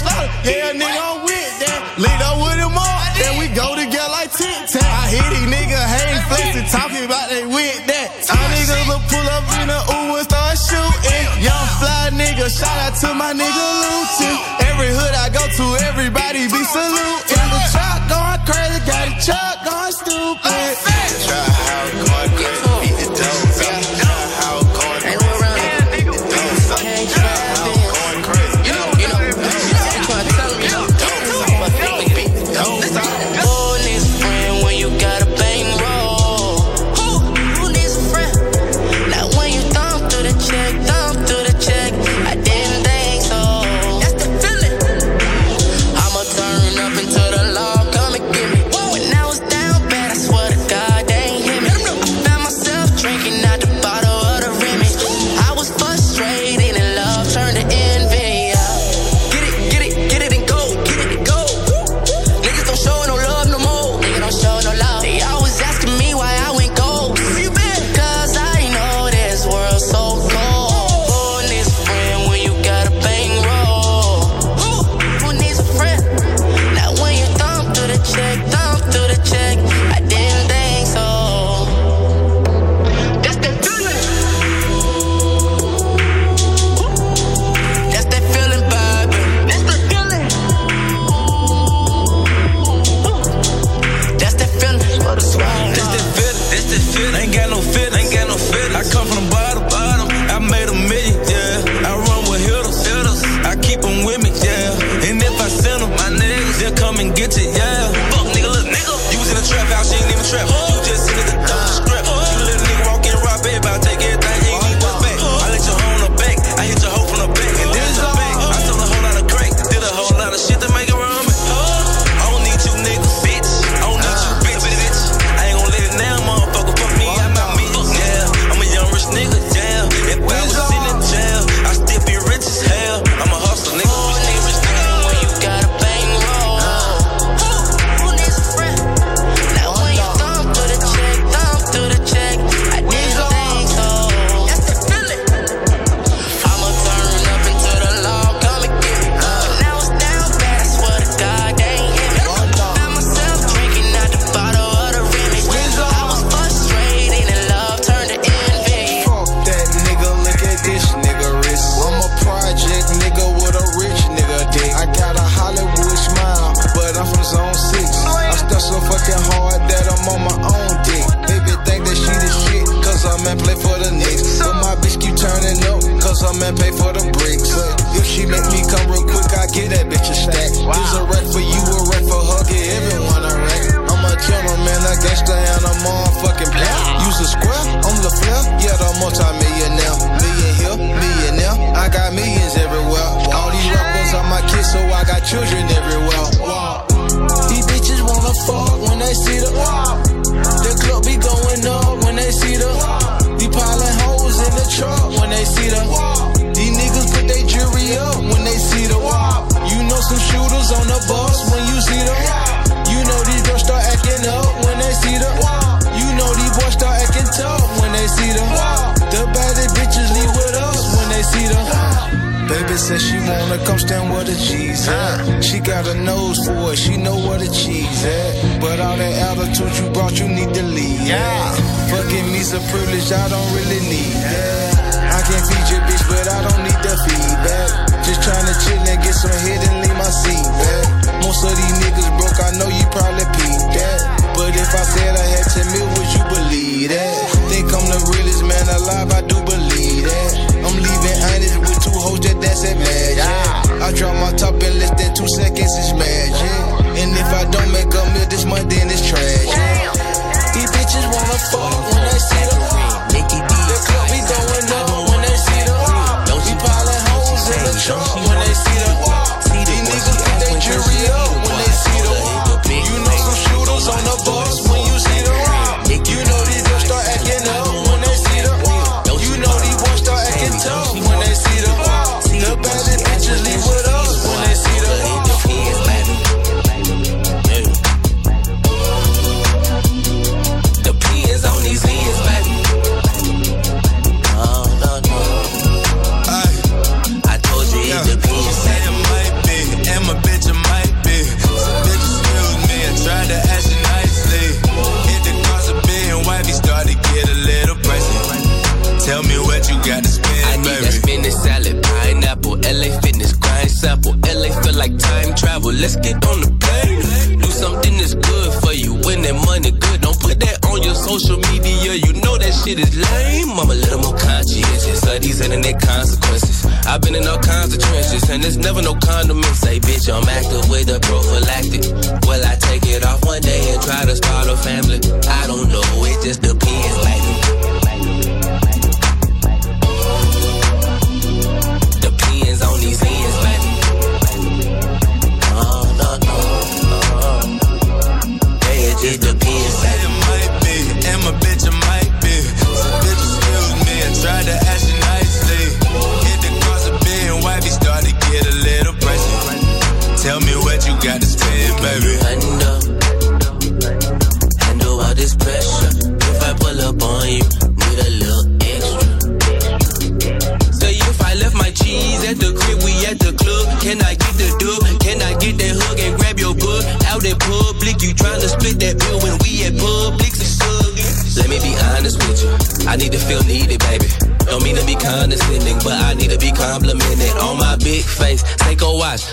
slaughter. Yeah, nigga, I'm with that. With them all. Then we go together like tic tac. I hear these niggas hang flexing, talking about they with that. Our niggas will pull up in the Uber start shooting. Young fly nigga, shout out to my nigga Lucci. Every hood I go to, everybody be saluting. The truck going crazy, got a truck going stupid. a nose for it, she know where the cheese at. But all that attitude you brought, you need to leave. Yeah. Fucking me's a privilege I don't really need. Yeah. I can't feed your bitch, but I don't need the feedback. Just tryna chill and get some head and leave my seat back. Most of these niggas broke, I know you probably peeped that. But if I said I had 10 mil, would you believe that? Think I'm the realest man alive, I that's it, magic. I drop my top in less than two seconds, it's magic. And if I don't make a meal this month, then it's tragic. These bitches wanna fuck when they see the Nikki D. The club be going up when they see the Don't be piling hoes in the trunk when they see the These niggas get their jury up when they see the You know some shooters on the bus. let's get on the plane. Do something that's good for you when that money good. Don't put that on your social media, you know that shit is lame. I'm a little more conscientious of these internet consequences. I've been in all kinds of trenches, and there's never no condiments. Say, bitch, I'm active with the prophylactic. Well, I take it off one day and try to start a family. I don't know, it just depends. Like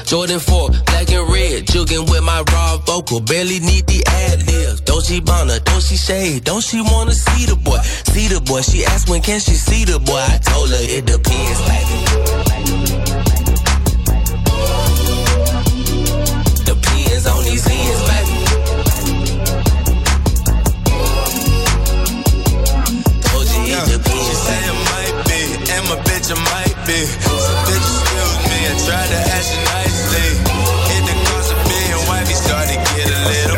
Jordan 4, black and red, jugging with my raw vocal. Barely need the ad libs. Don't she bona, don't she shade, don't she wanna see the boy? See the boy, she asked when can she see the boy? I told her it depends. Depends on these ends, baby. might be. So bitch, excuse me, I tried to ask you nicely. Hit the cost of being white, we started get a little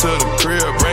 to the crib,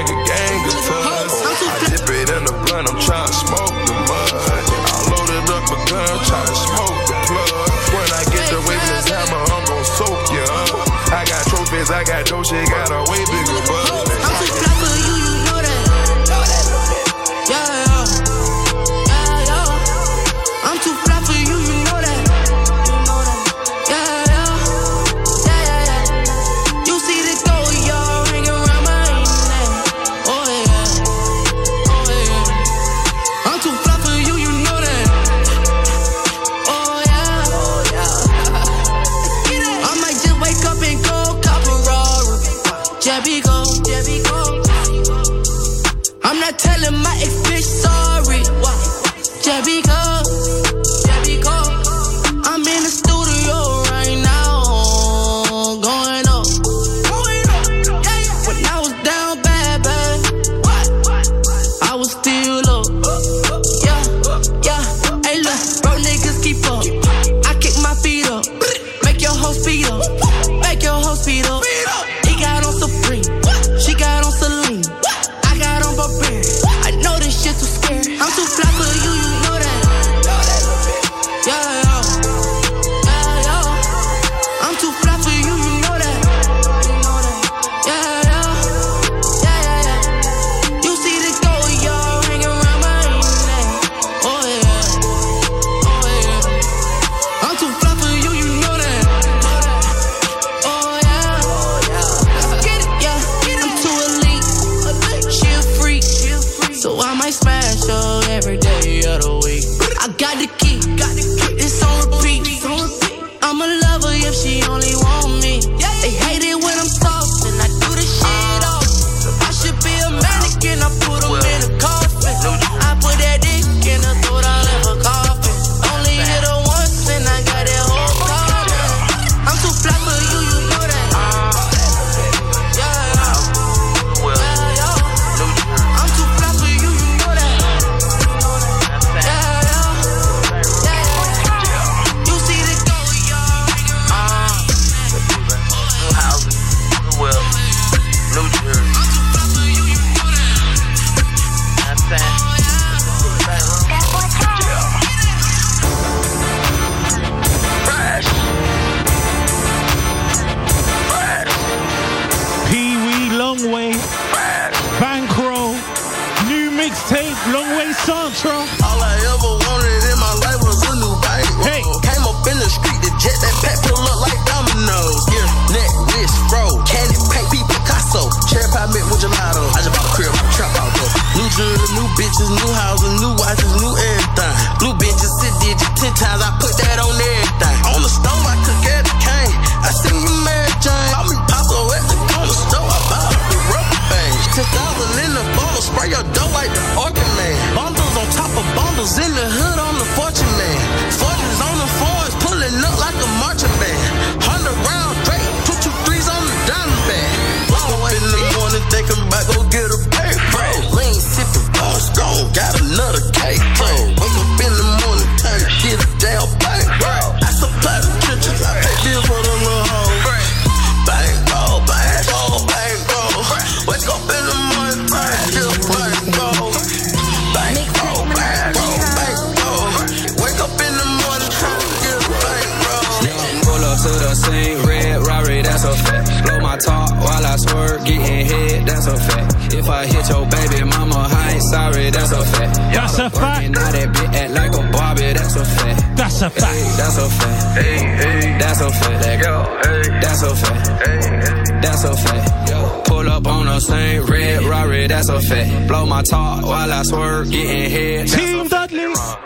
If I hit your baby mama, I ain't sorry, that's a fact. That's a fact. Now that bitch act like a Barbie, that's a fact. That's a fact. Hey, that's a fact. Hey, hey, that's a fact. That girl, hey, that's a fact. Hey, hey, that's a fact. Yo, pull up on the same red Rari, that's a fact. Blow my top while I swerve, getting head. Team Dudley.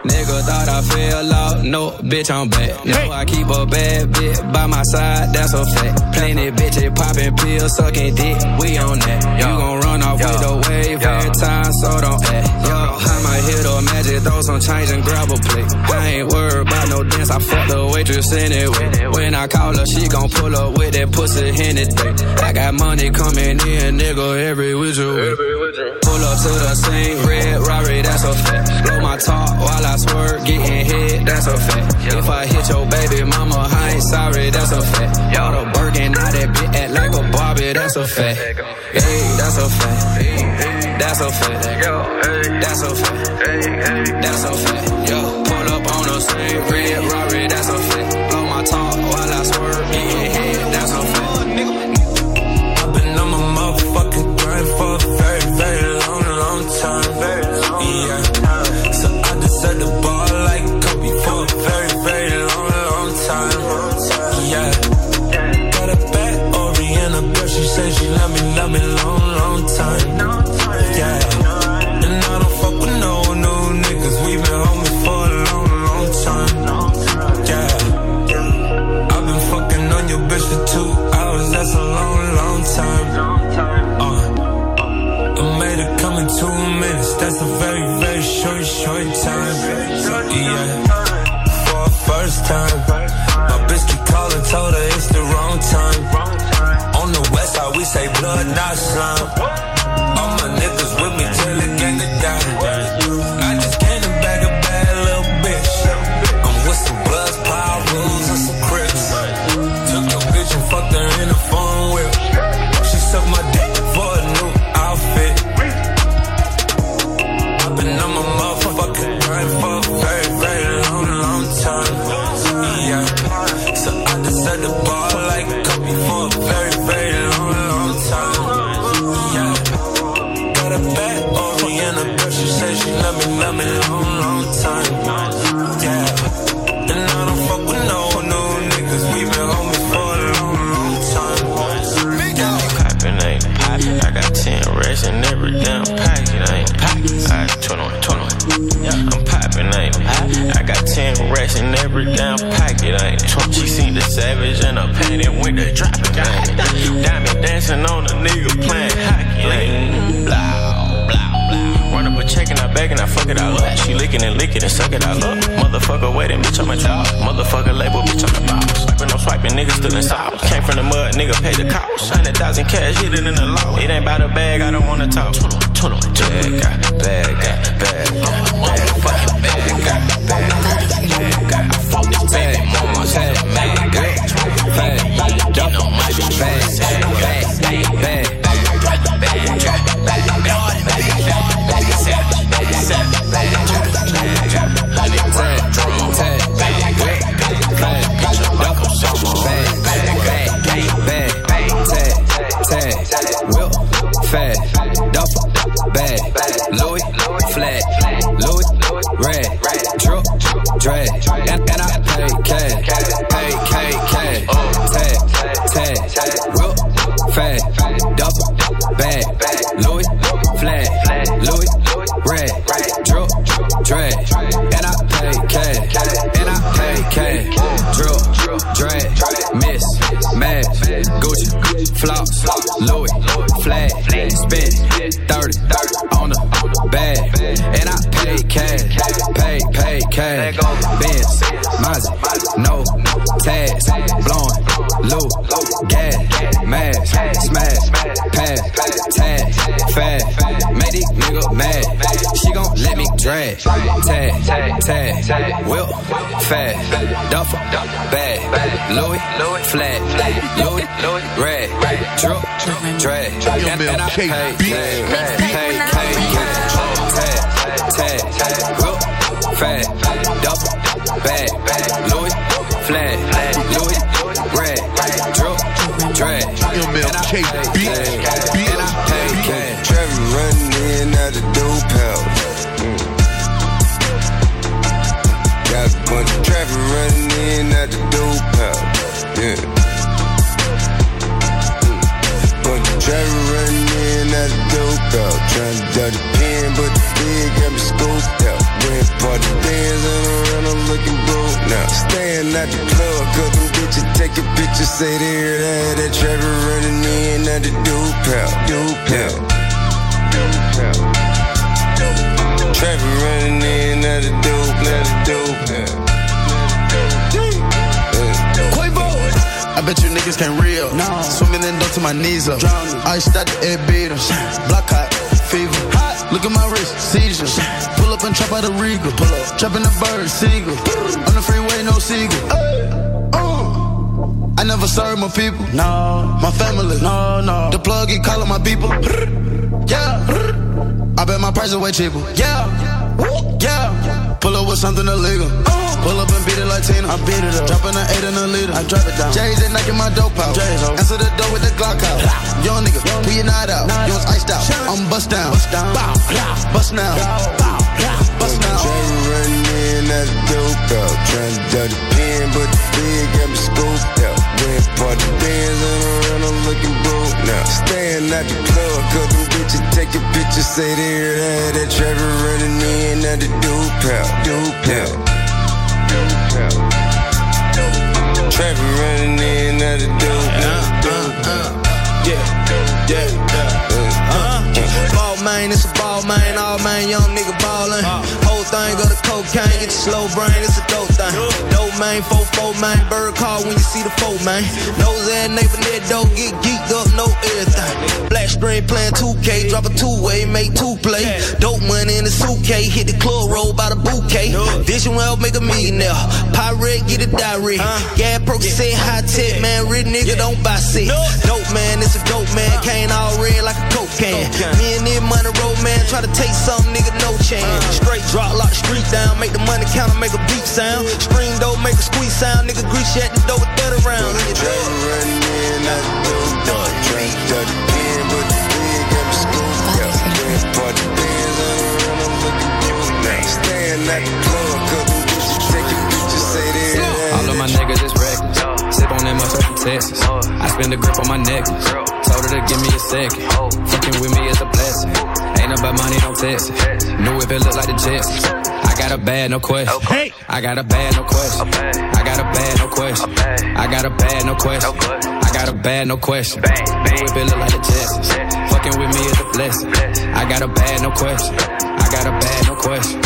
Nigga thought I fell out, no, bitch, I'm back. No, I keep a bad bitch by my side, that's a fact. Plenty bitches popping pills, sucking dick, we on that. You gon' run off with a wave every time, so don't act. Hit a magic, throw some change and grab a plate. I ain't worried about no dance, I fuck the waitress anyway. When I call her, she gon' pull up with that pussy in it day. I got money coming in, nigga, every which way. Pull up to the same red Rari, that's a fact. Blow my top while I swerve, getting head, that's a fact. If I hit your baby mama, I ain't sorry, that's a fact. Y'all the Birkin, now that bitch act like a Barbie, that's a fact. Hey, that's a fact. That's a fact. That's a fact. That's a fact. Yo, pull up on the same red Rari, that's a fact. Blow my top while I swerve, getting head, that's a fact. I've first time, my bitch keep calling, told her it's the wrong time. On the west side, we say blood, not slime. In every damn packet. Eh? Ain't 20. She seen the savage and panty went to droppin'. Ain't Diamond dancing on a nigga playing hockey. Ain't blah, blah. A check and I I fuck it all up. She lickin' and lickin' and suck it all up. Motherfucker waiting, bitch, I'm a dog. Motherfucker label, bitch, I'm the boss. Swiping, I'm swiping, niggas still in sauce. Came from the mud, nigga paid the cost. Hundred thousand cash, hit it in the law. It ain't about a bag, I don't wanna talk. Bad guy, bad guy, bad guy, bad fucking bad guy, bad guy, bad guy. I fuck this baby mama, say mad guy. Bad, You know my bitch, bad, tag, whip, fast, duffel, bag, Louis, flat, Louis, red, drip, drag, and, and I pay, pay, pay, pay, at the club, cause them bitches taking pictures, say they hear that. That Trevor running in at the dude pal, dude pal. Trevor running in at the dope, at the dope pal. I bet you niggas can't real. No. Swimming in dope to my knees up. Iced out the air beater. Block hot, fever. Hot. Look at my wrist, seizure. Up and trap out a regal. Pull up. Trapping the bird, seagull. On the freeway, no seagull. Uh. I never serve my people. No. My family. No, no. The plug, he calling my people. Yeah. I bet my price is way cheaper. Yeah. Yeah. Pull up with something illegal. Pull up and beat it like Tina. I beat it up. Dropping an eight in a liter. I drop it down. J's and knocking my dope out. J's Answer the door with the Glock out. Young nigga, your knot out. You was iced out. I'm bust down. Bust down. Bust now. Trying to duck the pen, but the big got me scoped out. Went party bands and around, I'm looking broke now. Staying at the club, cause them bitches taking pictures, say they hear that. That Trevor running in at the dope out. Dope out. Traffic running in at the dope. Uh, uh, uh. Yeah, yeah, yeah. Uh, ball man, it's a ball man, all man, young nigga ballin'. Uh. Whole thing of the cocaine, get your slow brain, it's a dope thing. Dope man, four four man, bird call when you see the four man. Nose and neighbor net dope, get geeked up, know everything. Black screen playing 2K, drop a two way, make two play. Dope money in the suitcase, hit the club, roll by the bouquet. Vision well, make a millionaire. Pirate, get a diary. Uh. Gas Percocet, high tech, man, rich nigga don't buy shit. Dope man, it's a dope man, uh. cane all red like a coke can. Me and this money road man, try to take some nigga, no chance. Uh. Straight drop, lock the street down, make the money counter, make a beat sound. Scream dope, make a squeeze sound, nigga grease at the door with that around. Trevor running in at the dope. Trying to the pen, but the big got me scoped out. Went party bands and around, I'm looking broke now. Staying at the club, cause them bitches taking pictures, say they that. All of my niggas is reckless. Sip on that motherfucking Texas. I spend the grip on my necklace. Told her to give me a second. Fucking with me is a blessing. Ain't about money, don't test it. Knew if it look like the Jets. I got a bad, no question. Hey. I got a bad, no question. I got a bad, no question. I got a bad, no question. I got a bad, no question. Knew if it look like the Jets. Fucking with me is a blessing. I got a bad, no question. I got a bad, no question.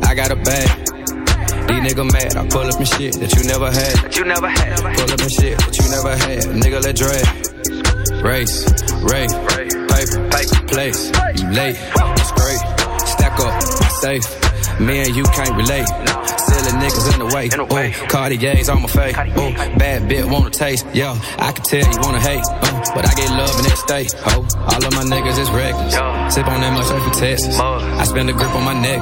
I got a bad. These nigga mad, I pull up in shit that you never had. That you never had. Pull up in shit that you never had. Nigga, let drag. Race, rate, paper, paper, place. You late, it's great. Stack up, safe. Me and you can't relate. Silly niggas in the way. Ooh, Cartier's on my face. Ooh, bad bitch wanna taste. Yo, I can tell you wanna hate. Uh, but I get love in that state. Oh, all of my niggas is reckless. Sip on that much from Texas. I spend a grip on my neck.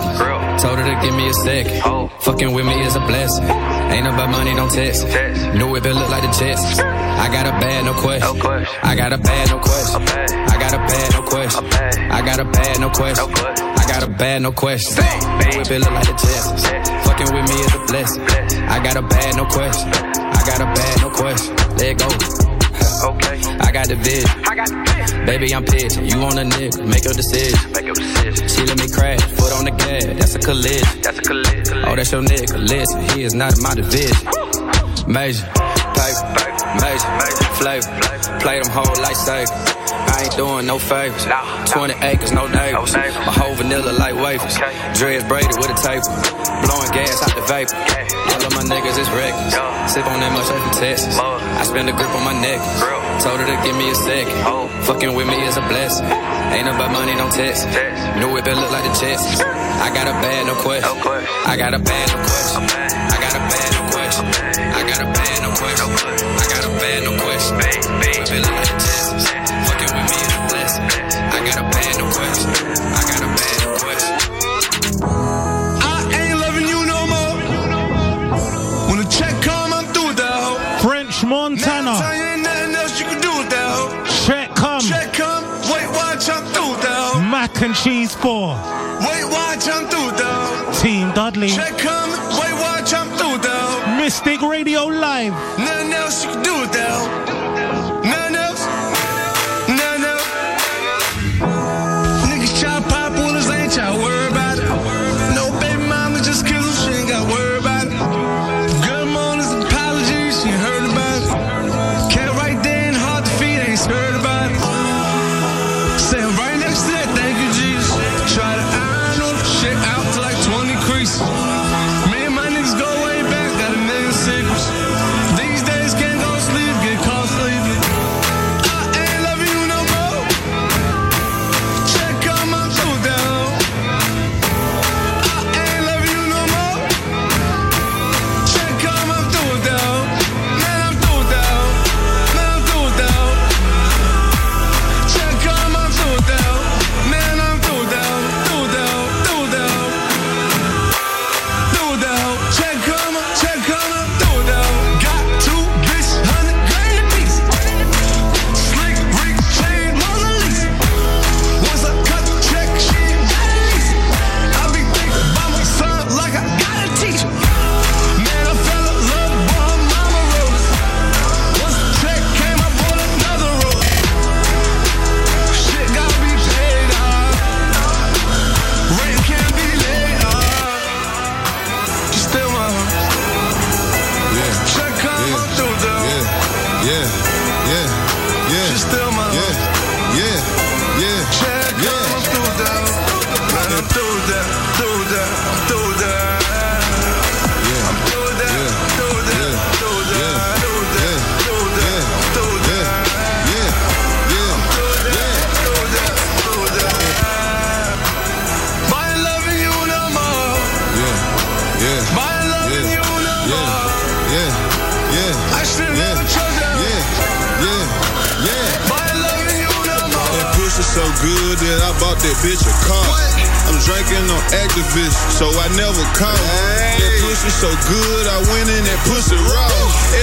Told her to give me a second. Fucking with me is a blessing. Ain't about money, don't test it. Knew if it look like the Jets. I got a bad, no question. I got a bad, no question. I got a bad, no question. I got a bad, no question. I got a bad, no question. Knew if it look like the Jets. Fucking with me is a blessing. I got a bad, no question. I got a bad, no question. Let go. Okay. I got the vision. I got the. Baby, I'm pissed. You on a nigga, make your decision. Make your decision. She let me crash, foot on the gas. That's a collision. That's a collision. Oh, that's your nigga. Listen, he is not in my division. Major, paper, major, flavor. Play them whole life safe. Ain't doing no favors. 20 acres, no neighbors. My whole vanilla like wafers. Dreads braided with a taper. Blowing gas out the vapor. All of my niggas is reckless. Sip on that much from Texas. I spend a grip on my neck. Told her to give me a second. Fucking with me is a blessing. Ain't about money, don't test. Knew if it look like the chest. I got a bad, no question. I got a bad, no question. French Now Montana. you ain't nothing else you can do with that hoe. Check come. Check come, wait, watch, I'm through with that hoe. Mac and cheese four. Wait, watch, I'm through with that hoe. Team Dudley. Check come, wait, watch, I'm through with that hoe. Mystic Radio Live. Nothing else you can do with that hoe. That I bitch a car. I'm drinking on Actavis, so I never call. That pussy so good, I went in that pussy raw.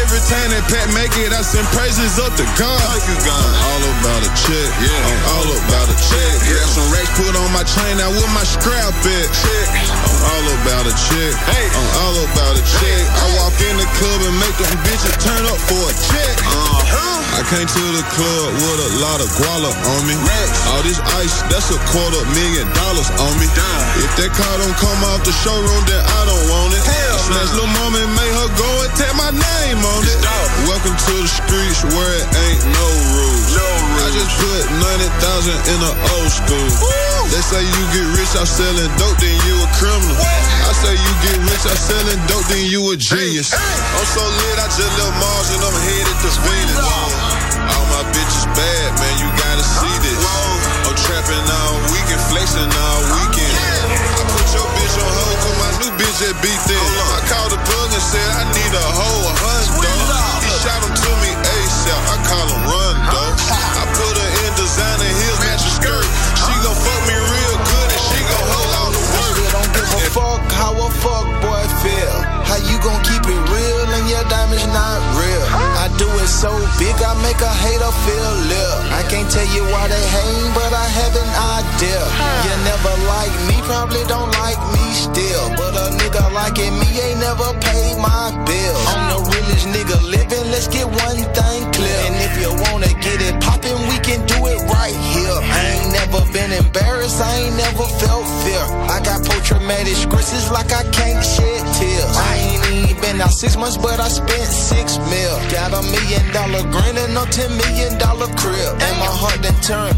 Every time that Pat make it, I send praises up to God. I'm all about a check, yeah. I'm all about a check. Got some racks put on my chain, now with my scrap at? I'm all about a check. I'm all about a check. I walk in the club and make them bitches turn up for a check. Uh-huh. I came to the club with a lot of guala on me. All this ice, that's a quarter million dollars on me. If that car don't come off the showroom, then I don't want it. I snatched little mama and made her go and tap my name on it. Welcome to the streets where it ain't no rules. I just put 90,000 in the old school. They say you get rich out selling dope, then you a criminal. I say you get rich out selling dope, then you a genius. I'm so lit, I just left Mars and I'm headed to Venus. All my bitches bad, man, you gotta see this. I'm trapping all weekend, flexing all weekend. New bitch that beat them. I called the plug and said I need a hoe, a. so big, I make a hater feel little. I can't tell you why they hate, but I have an idea. You never like me, probably don't like me still. But a nigga liking me ain't never paid my bill. I'm the realest nigga living, let's get one thing clear. And if you wanna get it poppin', we can do it right here. I ain't never been embarrassed, I ain't never felt fear. I got post-traumatic stress, it's like I can't shed tears. I ain't even been out six months, but I spent six mil. Got a million dollar grin and a ten million dollar crib. And my heart then turned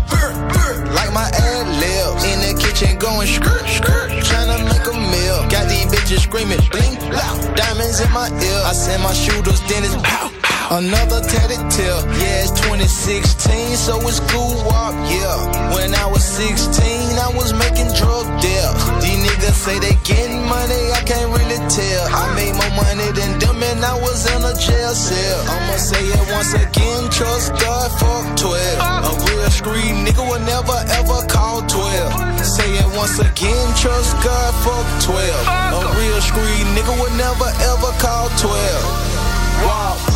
like my ad lib. In the kitchen going skirt, skirt, trying to make a meal. Got these bitches screaming, bling, loud, diamonds in my ear. I send my shooters, then it's pow. Another tatted tail, yeah, it's 2016, so it's cool walk, yeah. When I was 16, I was making drug deals. These niggas say they getting money, I can't really tell. I made more money than them and I was in a jail cell. I'ma say it once again, trust God, fuck 12. A real street nigga will never ever call 12. Say it once again, trust God, fuck 12. A real street nigga will never ever call 12. Wow.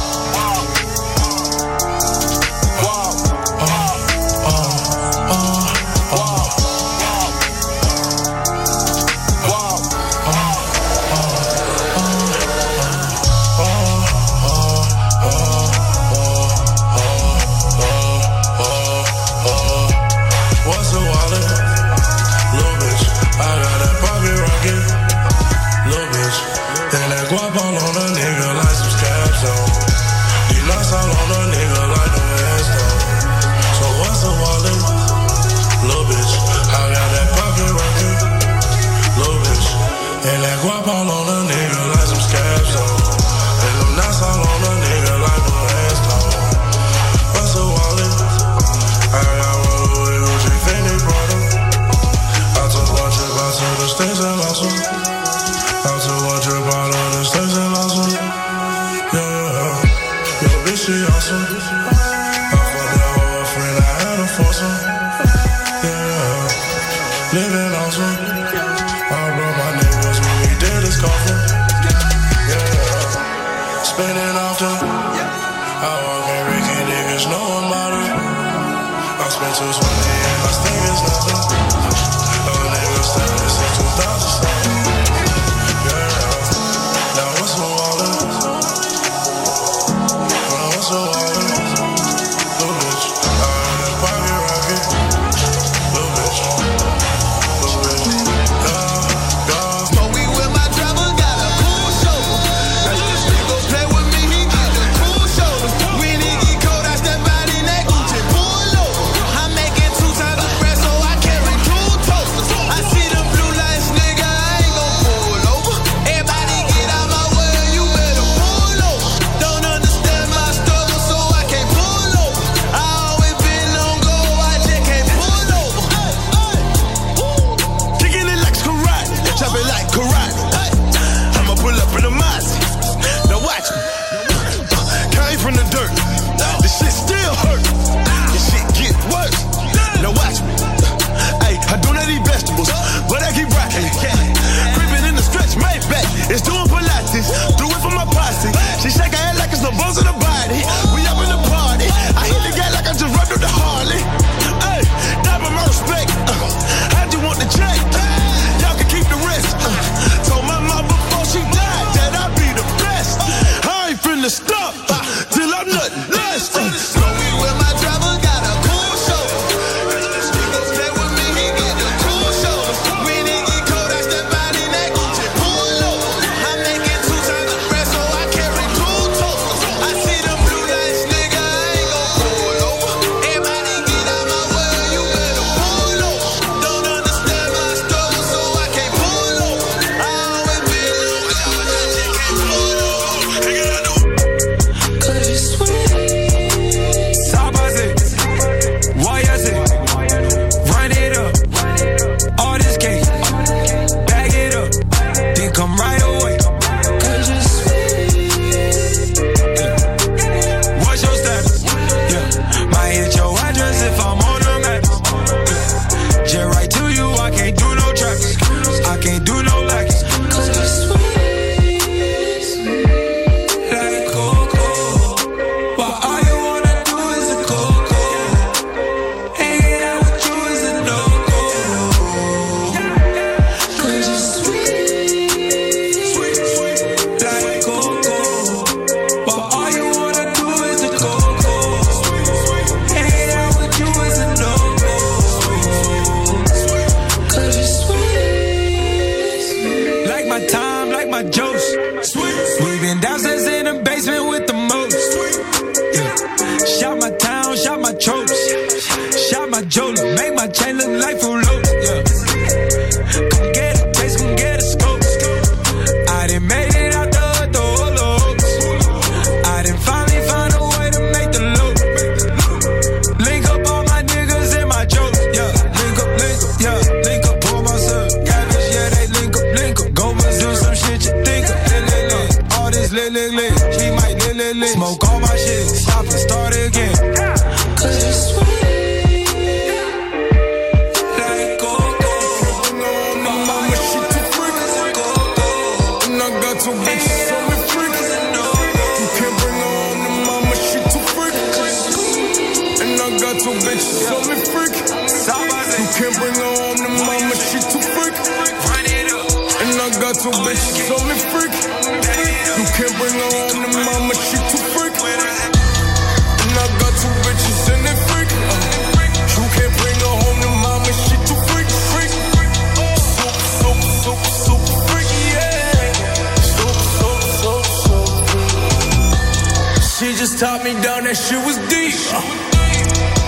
She just taught me down that shit was deep.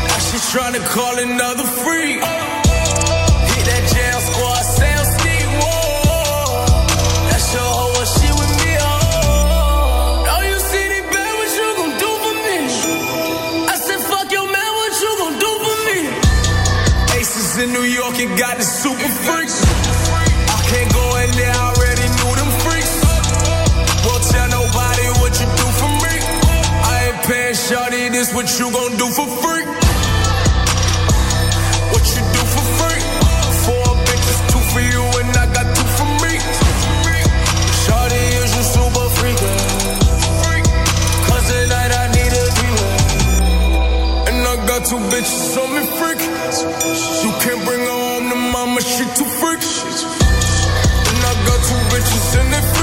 Now she tryna call another freak. Hit that jail squad, sound steep. Whoa, that's your hoe. What she with me? Oh, no, you see the bad. What you gon' do for me? I said, fuck your man. What you gon' do for me? Aces in New York and got the super freaks. this what you gon' do for free? What you do for free? Four bitches, two for you, and I got two for me. Shawty is you super freak. Cause tonight I need a dealer. And I got two bitches on me freak. You can't bring her home to mama, she too freak. And I got two bitches in it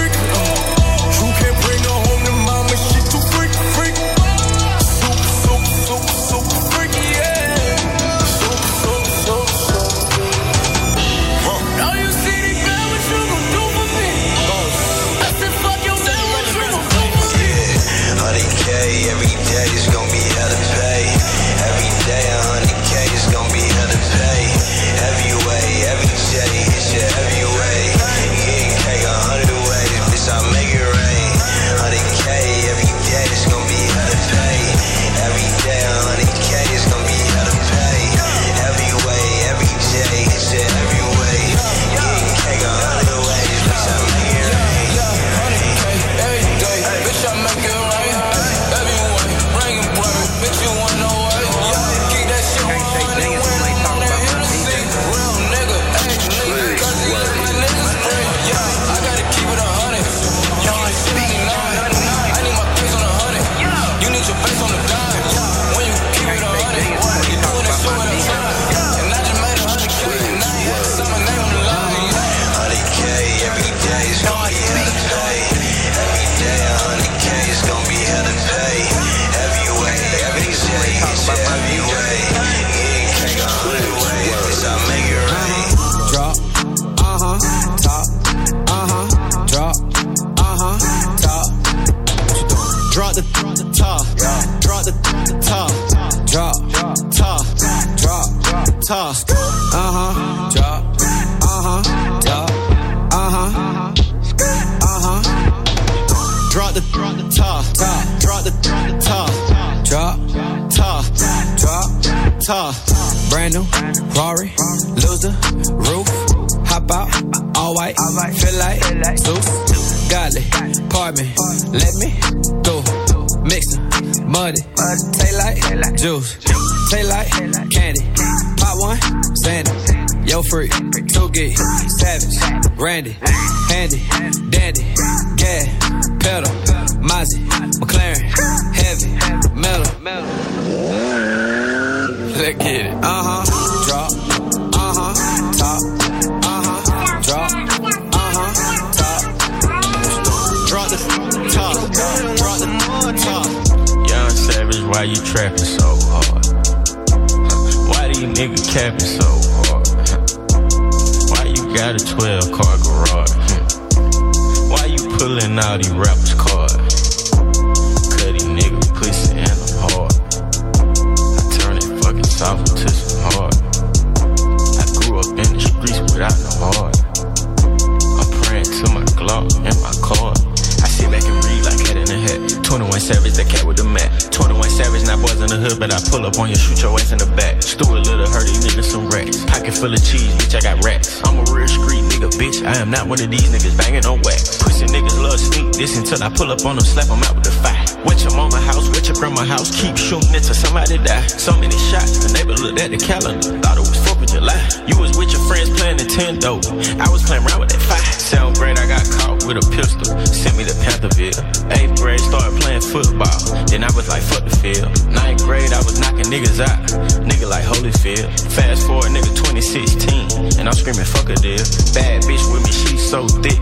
me, let me through. mixing, muddy, taste like juice, taste like candy. Pop one, Sandy, yo freak, two gig, savage, Randy. why you trapping so hard? Why do you niggas capping so hard? Why you got a 12 car garage? Why you pulling out these rappers' cards? Cutty nigga niggas pussy and I'm hard. I turn it fucking soft into some hard. I grew up in the streets without no heart. I'm praying to my Glock and my car. I sit back and read like head in the head. 21 Savage, that cat with the mat. 21 Savage, not boys in the hood, but I pull up on you, shoot your ass in the back. Stew little hurt, these niggas some rats. Pocket full of cheese, bitch, I got rats. I'm a real street nigga, bitch. I am not one of these niggas banging on wax. Pussy niggas love sneak this until I pull up on them, slap them out with the fire. Went your mama house, went your grandma house, keep shooting until somebody die. So many shots, the neighbor looked at the calendar, thought it was 4th of July. You was with your friends playing Nintendo, I was playing around with that fire. Seventh grade, I got caught with a pistol, sent me to Pantherville. Eighth grade, started playing football, then I was like, fuck the field. Ninth grade, I was knocking niggas out, nigga like Holyfield. Fast forward, nigga 2016, and I'm screaming, fuck a deal. Bad bitch with me, she so thick,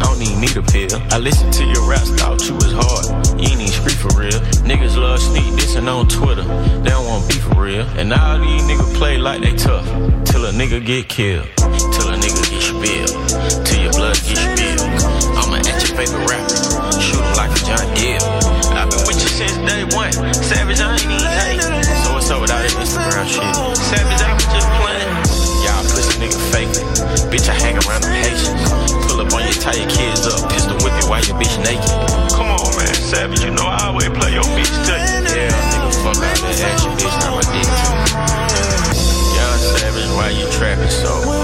I don't even need a pill. I listened to your raps, thought you was hard, you ain't even street for real. Niggas love sneak dissing on Twitter, they don't want beef for real. And all these niggas play like they tough, till a nigga get killed, till a nigga get spilled, till your blood get spilled. Your favorite rapper, shoot like a John Deere. I've been with you since day one, Savage, I ain't even hate. So what's up with all that Instagram shit? Savage, I was just playing. Y'all pussy nigga fake. Bitch, I hang around them Haitians. Pull up on you, tie your kids up, pistol whip you while your bitch naked. Come on, man, Savage, you know I always play your bitch to you. Yeah, nigga, fuck all that action, bitch, now my dick. Young Savage, why you trapping so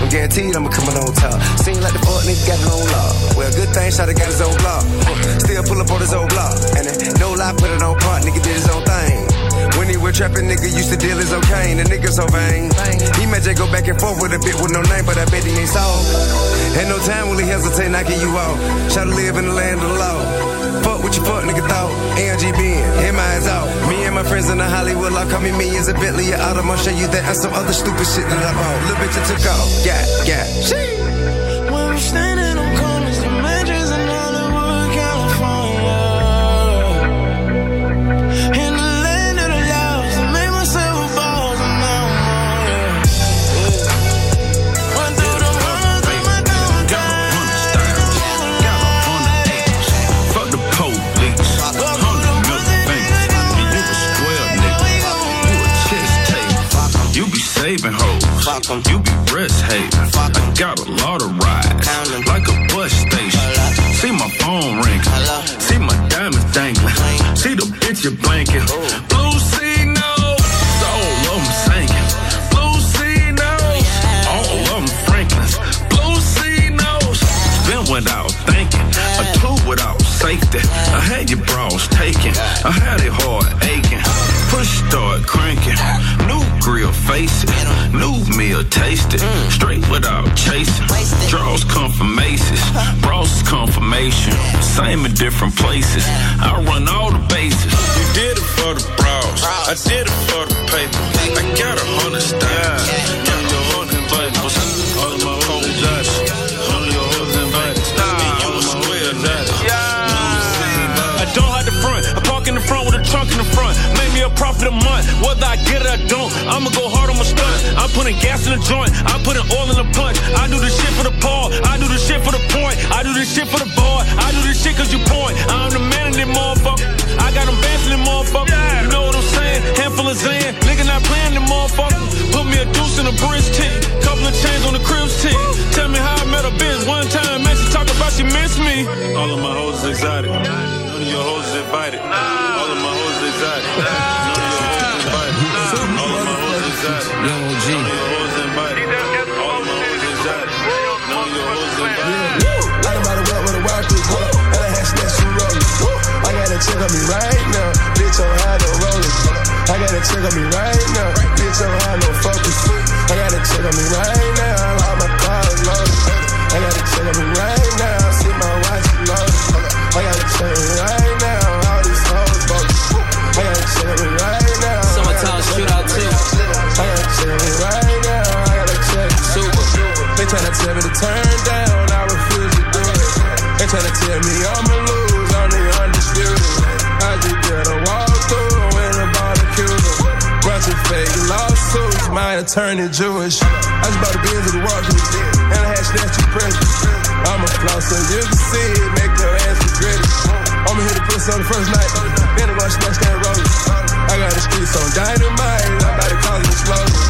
I'm guaranteed I'm coming on top. Seem like the fuck nigga got own law. Well, good thing shot got his own block. Uh, still pull up on his own block. And then, no lie, put it on part. Nigga did his own thing. When he was trapping, nigga used to deal his cocaine. The nigga so vain. He may just go back and forth with a bit with no name, but I bet he ain't soft. Ain't no time will he hesitate knocking you out. Try to live in the land of the law. Fuck what you fuck nigga thought. AMG being, him eyes out. Me and my friends in the Hollywood law call me millions a Bentley, a auto. I'll show you that and some other stupid shit that I bought. Little bitch, I took off. Yeah, yeah. Shee. When I got a chick on me right now, bitch on high no focus. I got a chick on me right now, all my cars loaded. I got a chick on me right now, see my watch loaded. I got a chick on me right now, all these hoes bogus. I got a chick on me right now. Summertime shootout too. I got a chick on me right now, I got a chick. Super. They tryna tell me to turn down, I refuse to do it. They tryna tell me I'ma lose, Fake lawsuits, my attorney Jewish. I just bought a Benz with a walkthrough, and I had snatched two precious. I'm a floss so you can see it, make your ass regret it. I'ma hit the pussy on the first night, then I'm gonna smash that roller. I got the streets on dynamite, I'm about to call it explosion.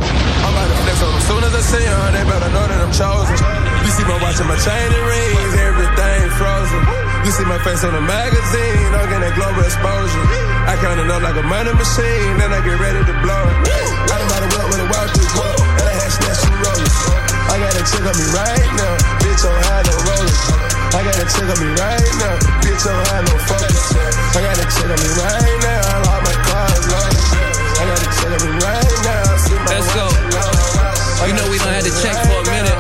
I'm about to flex on them soon as I see them, they better know that I'm chosen. You see my watch and my chain and rings, everything frozen. You see my face on the magazine, I'm getting global exposure. I count it up like a money machine, then I get ready to blow it. I done bought a wheel with a wild through court, and I had snatch two rollers. I got a chick on me right now, bitch on high no rollers. I got a chick on me right now, bitch on high no focus. I got a chick on me right now, all my cars loaded. I got a chick on me right now, see my Let's go. You know we done had to check for a minute.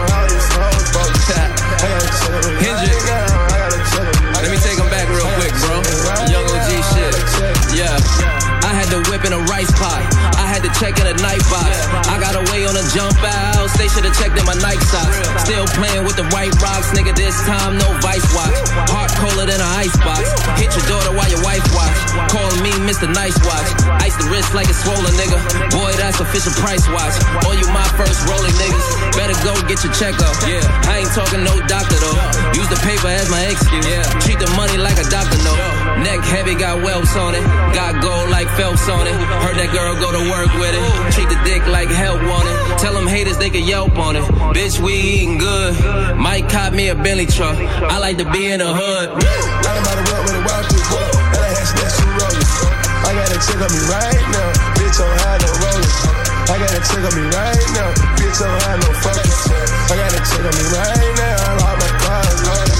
out. They should have checked in my Nike socks. Still playing with the white rocks, nigga. This time no vice watch. Heart colder than an ice box. Hit your daughter while your wife. Calling me Mr. Nice Watch. Ice the wrist like it's swollen, nigga. Boy, that's official price watch. All you my first rolling niggas. Better go get your checkup. Yeah, I ain't talking no doctor though. Use the paper as my excuse. Yeah, treat the money like a doctor no. Neck heavy, got whelps on it. Got gold like Phelps on it. Heard that girl go to work with it. Treat the dick like help on it. Tell them haters they can yelp on it. Bitch, we eating good. Might cop me a Bentley truck. I like to be in the hood. Chick on me right now, bitch on high no rollers. I got a chick on me right now, bitch on high no focus. I got a chick on me right now, all my cars loaded.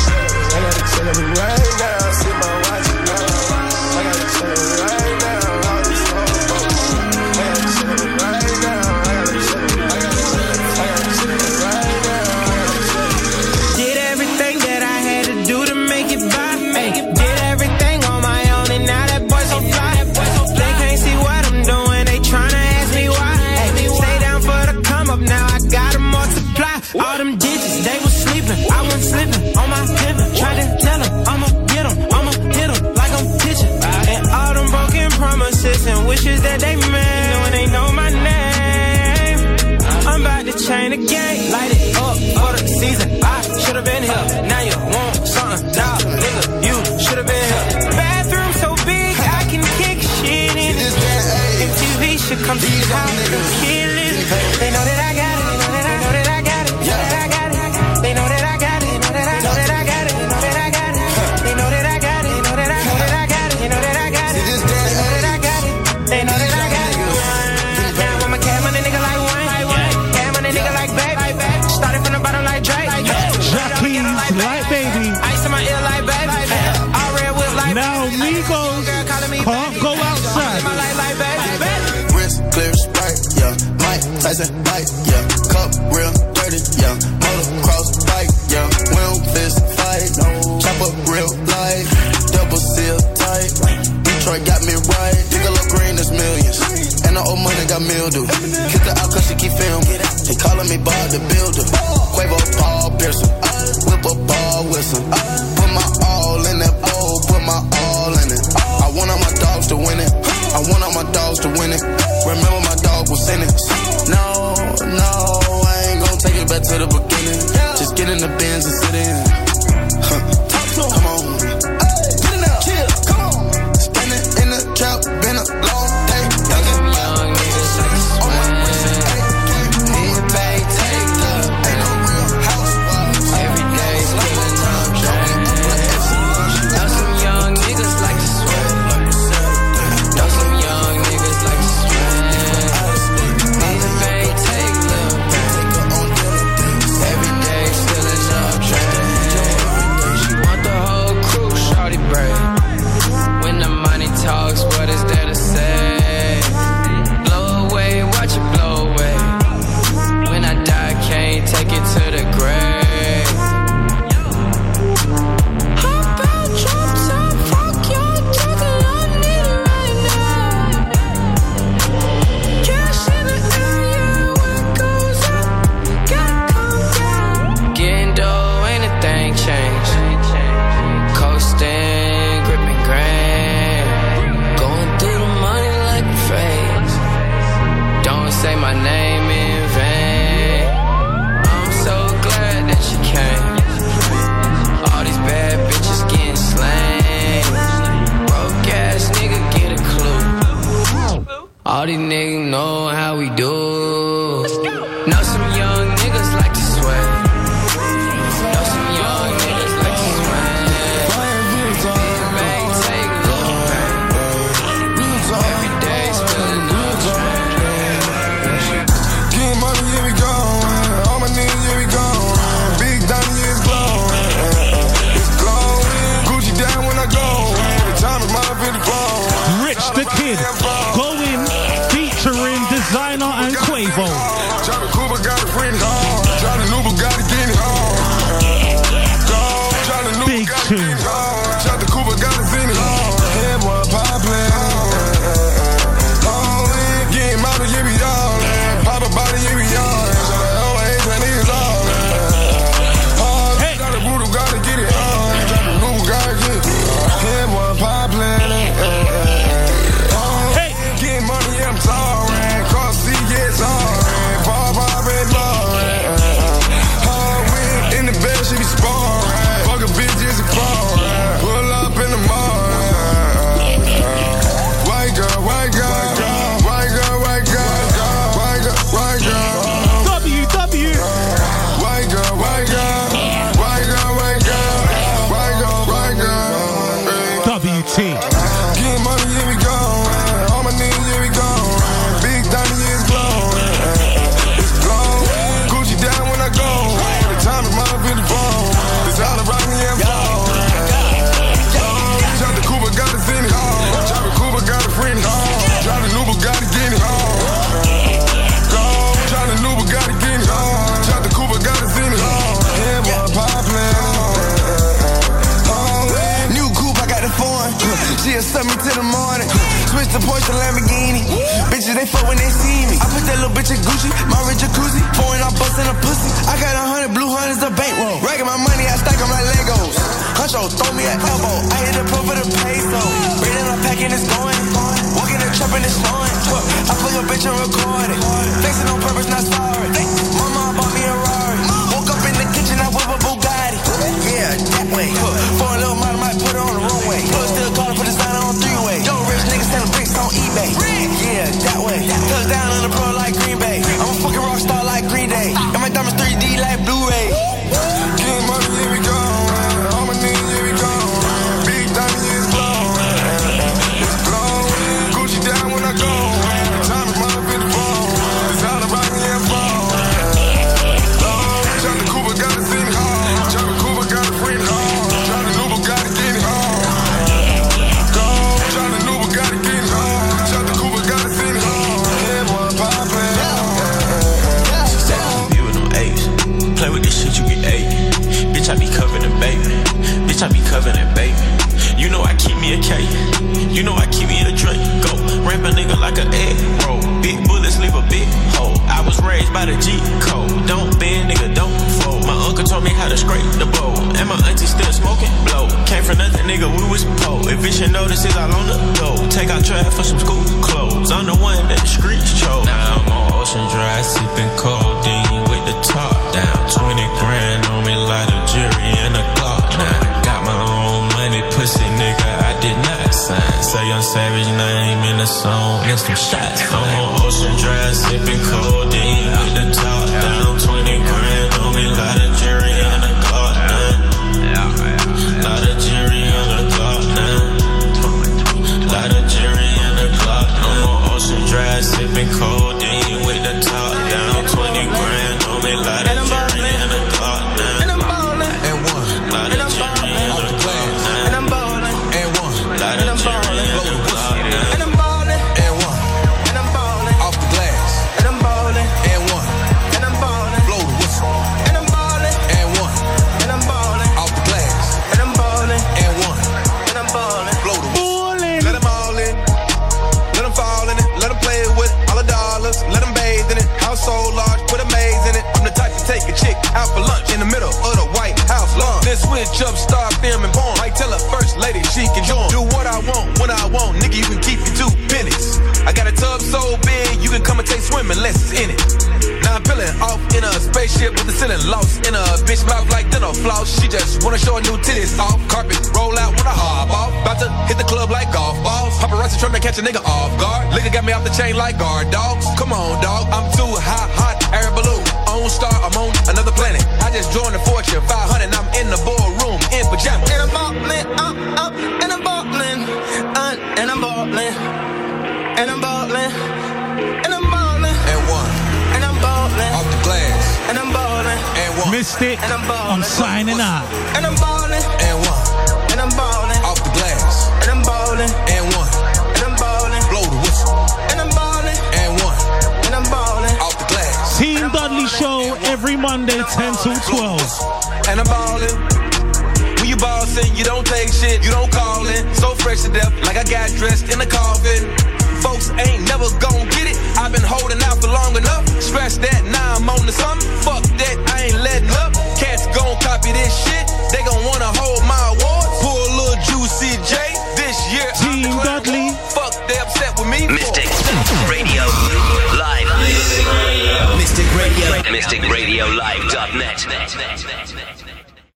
I got a chick on me right now, should've been here. Now you want something, nah, nigga, you should've been here. Bathroom so big, I can kick shit in it. MTV should come to the house and kill mildew.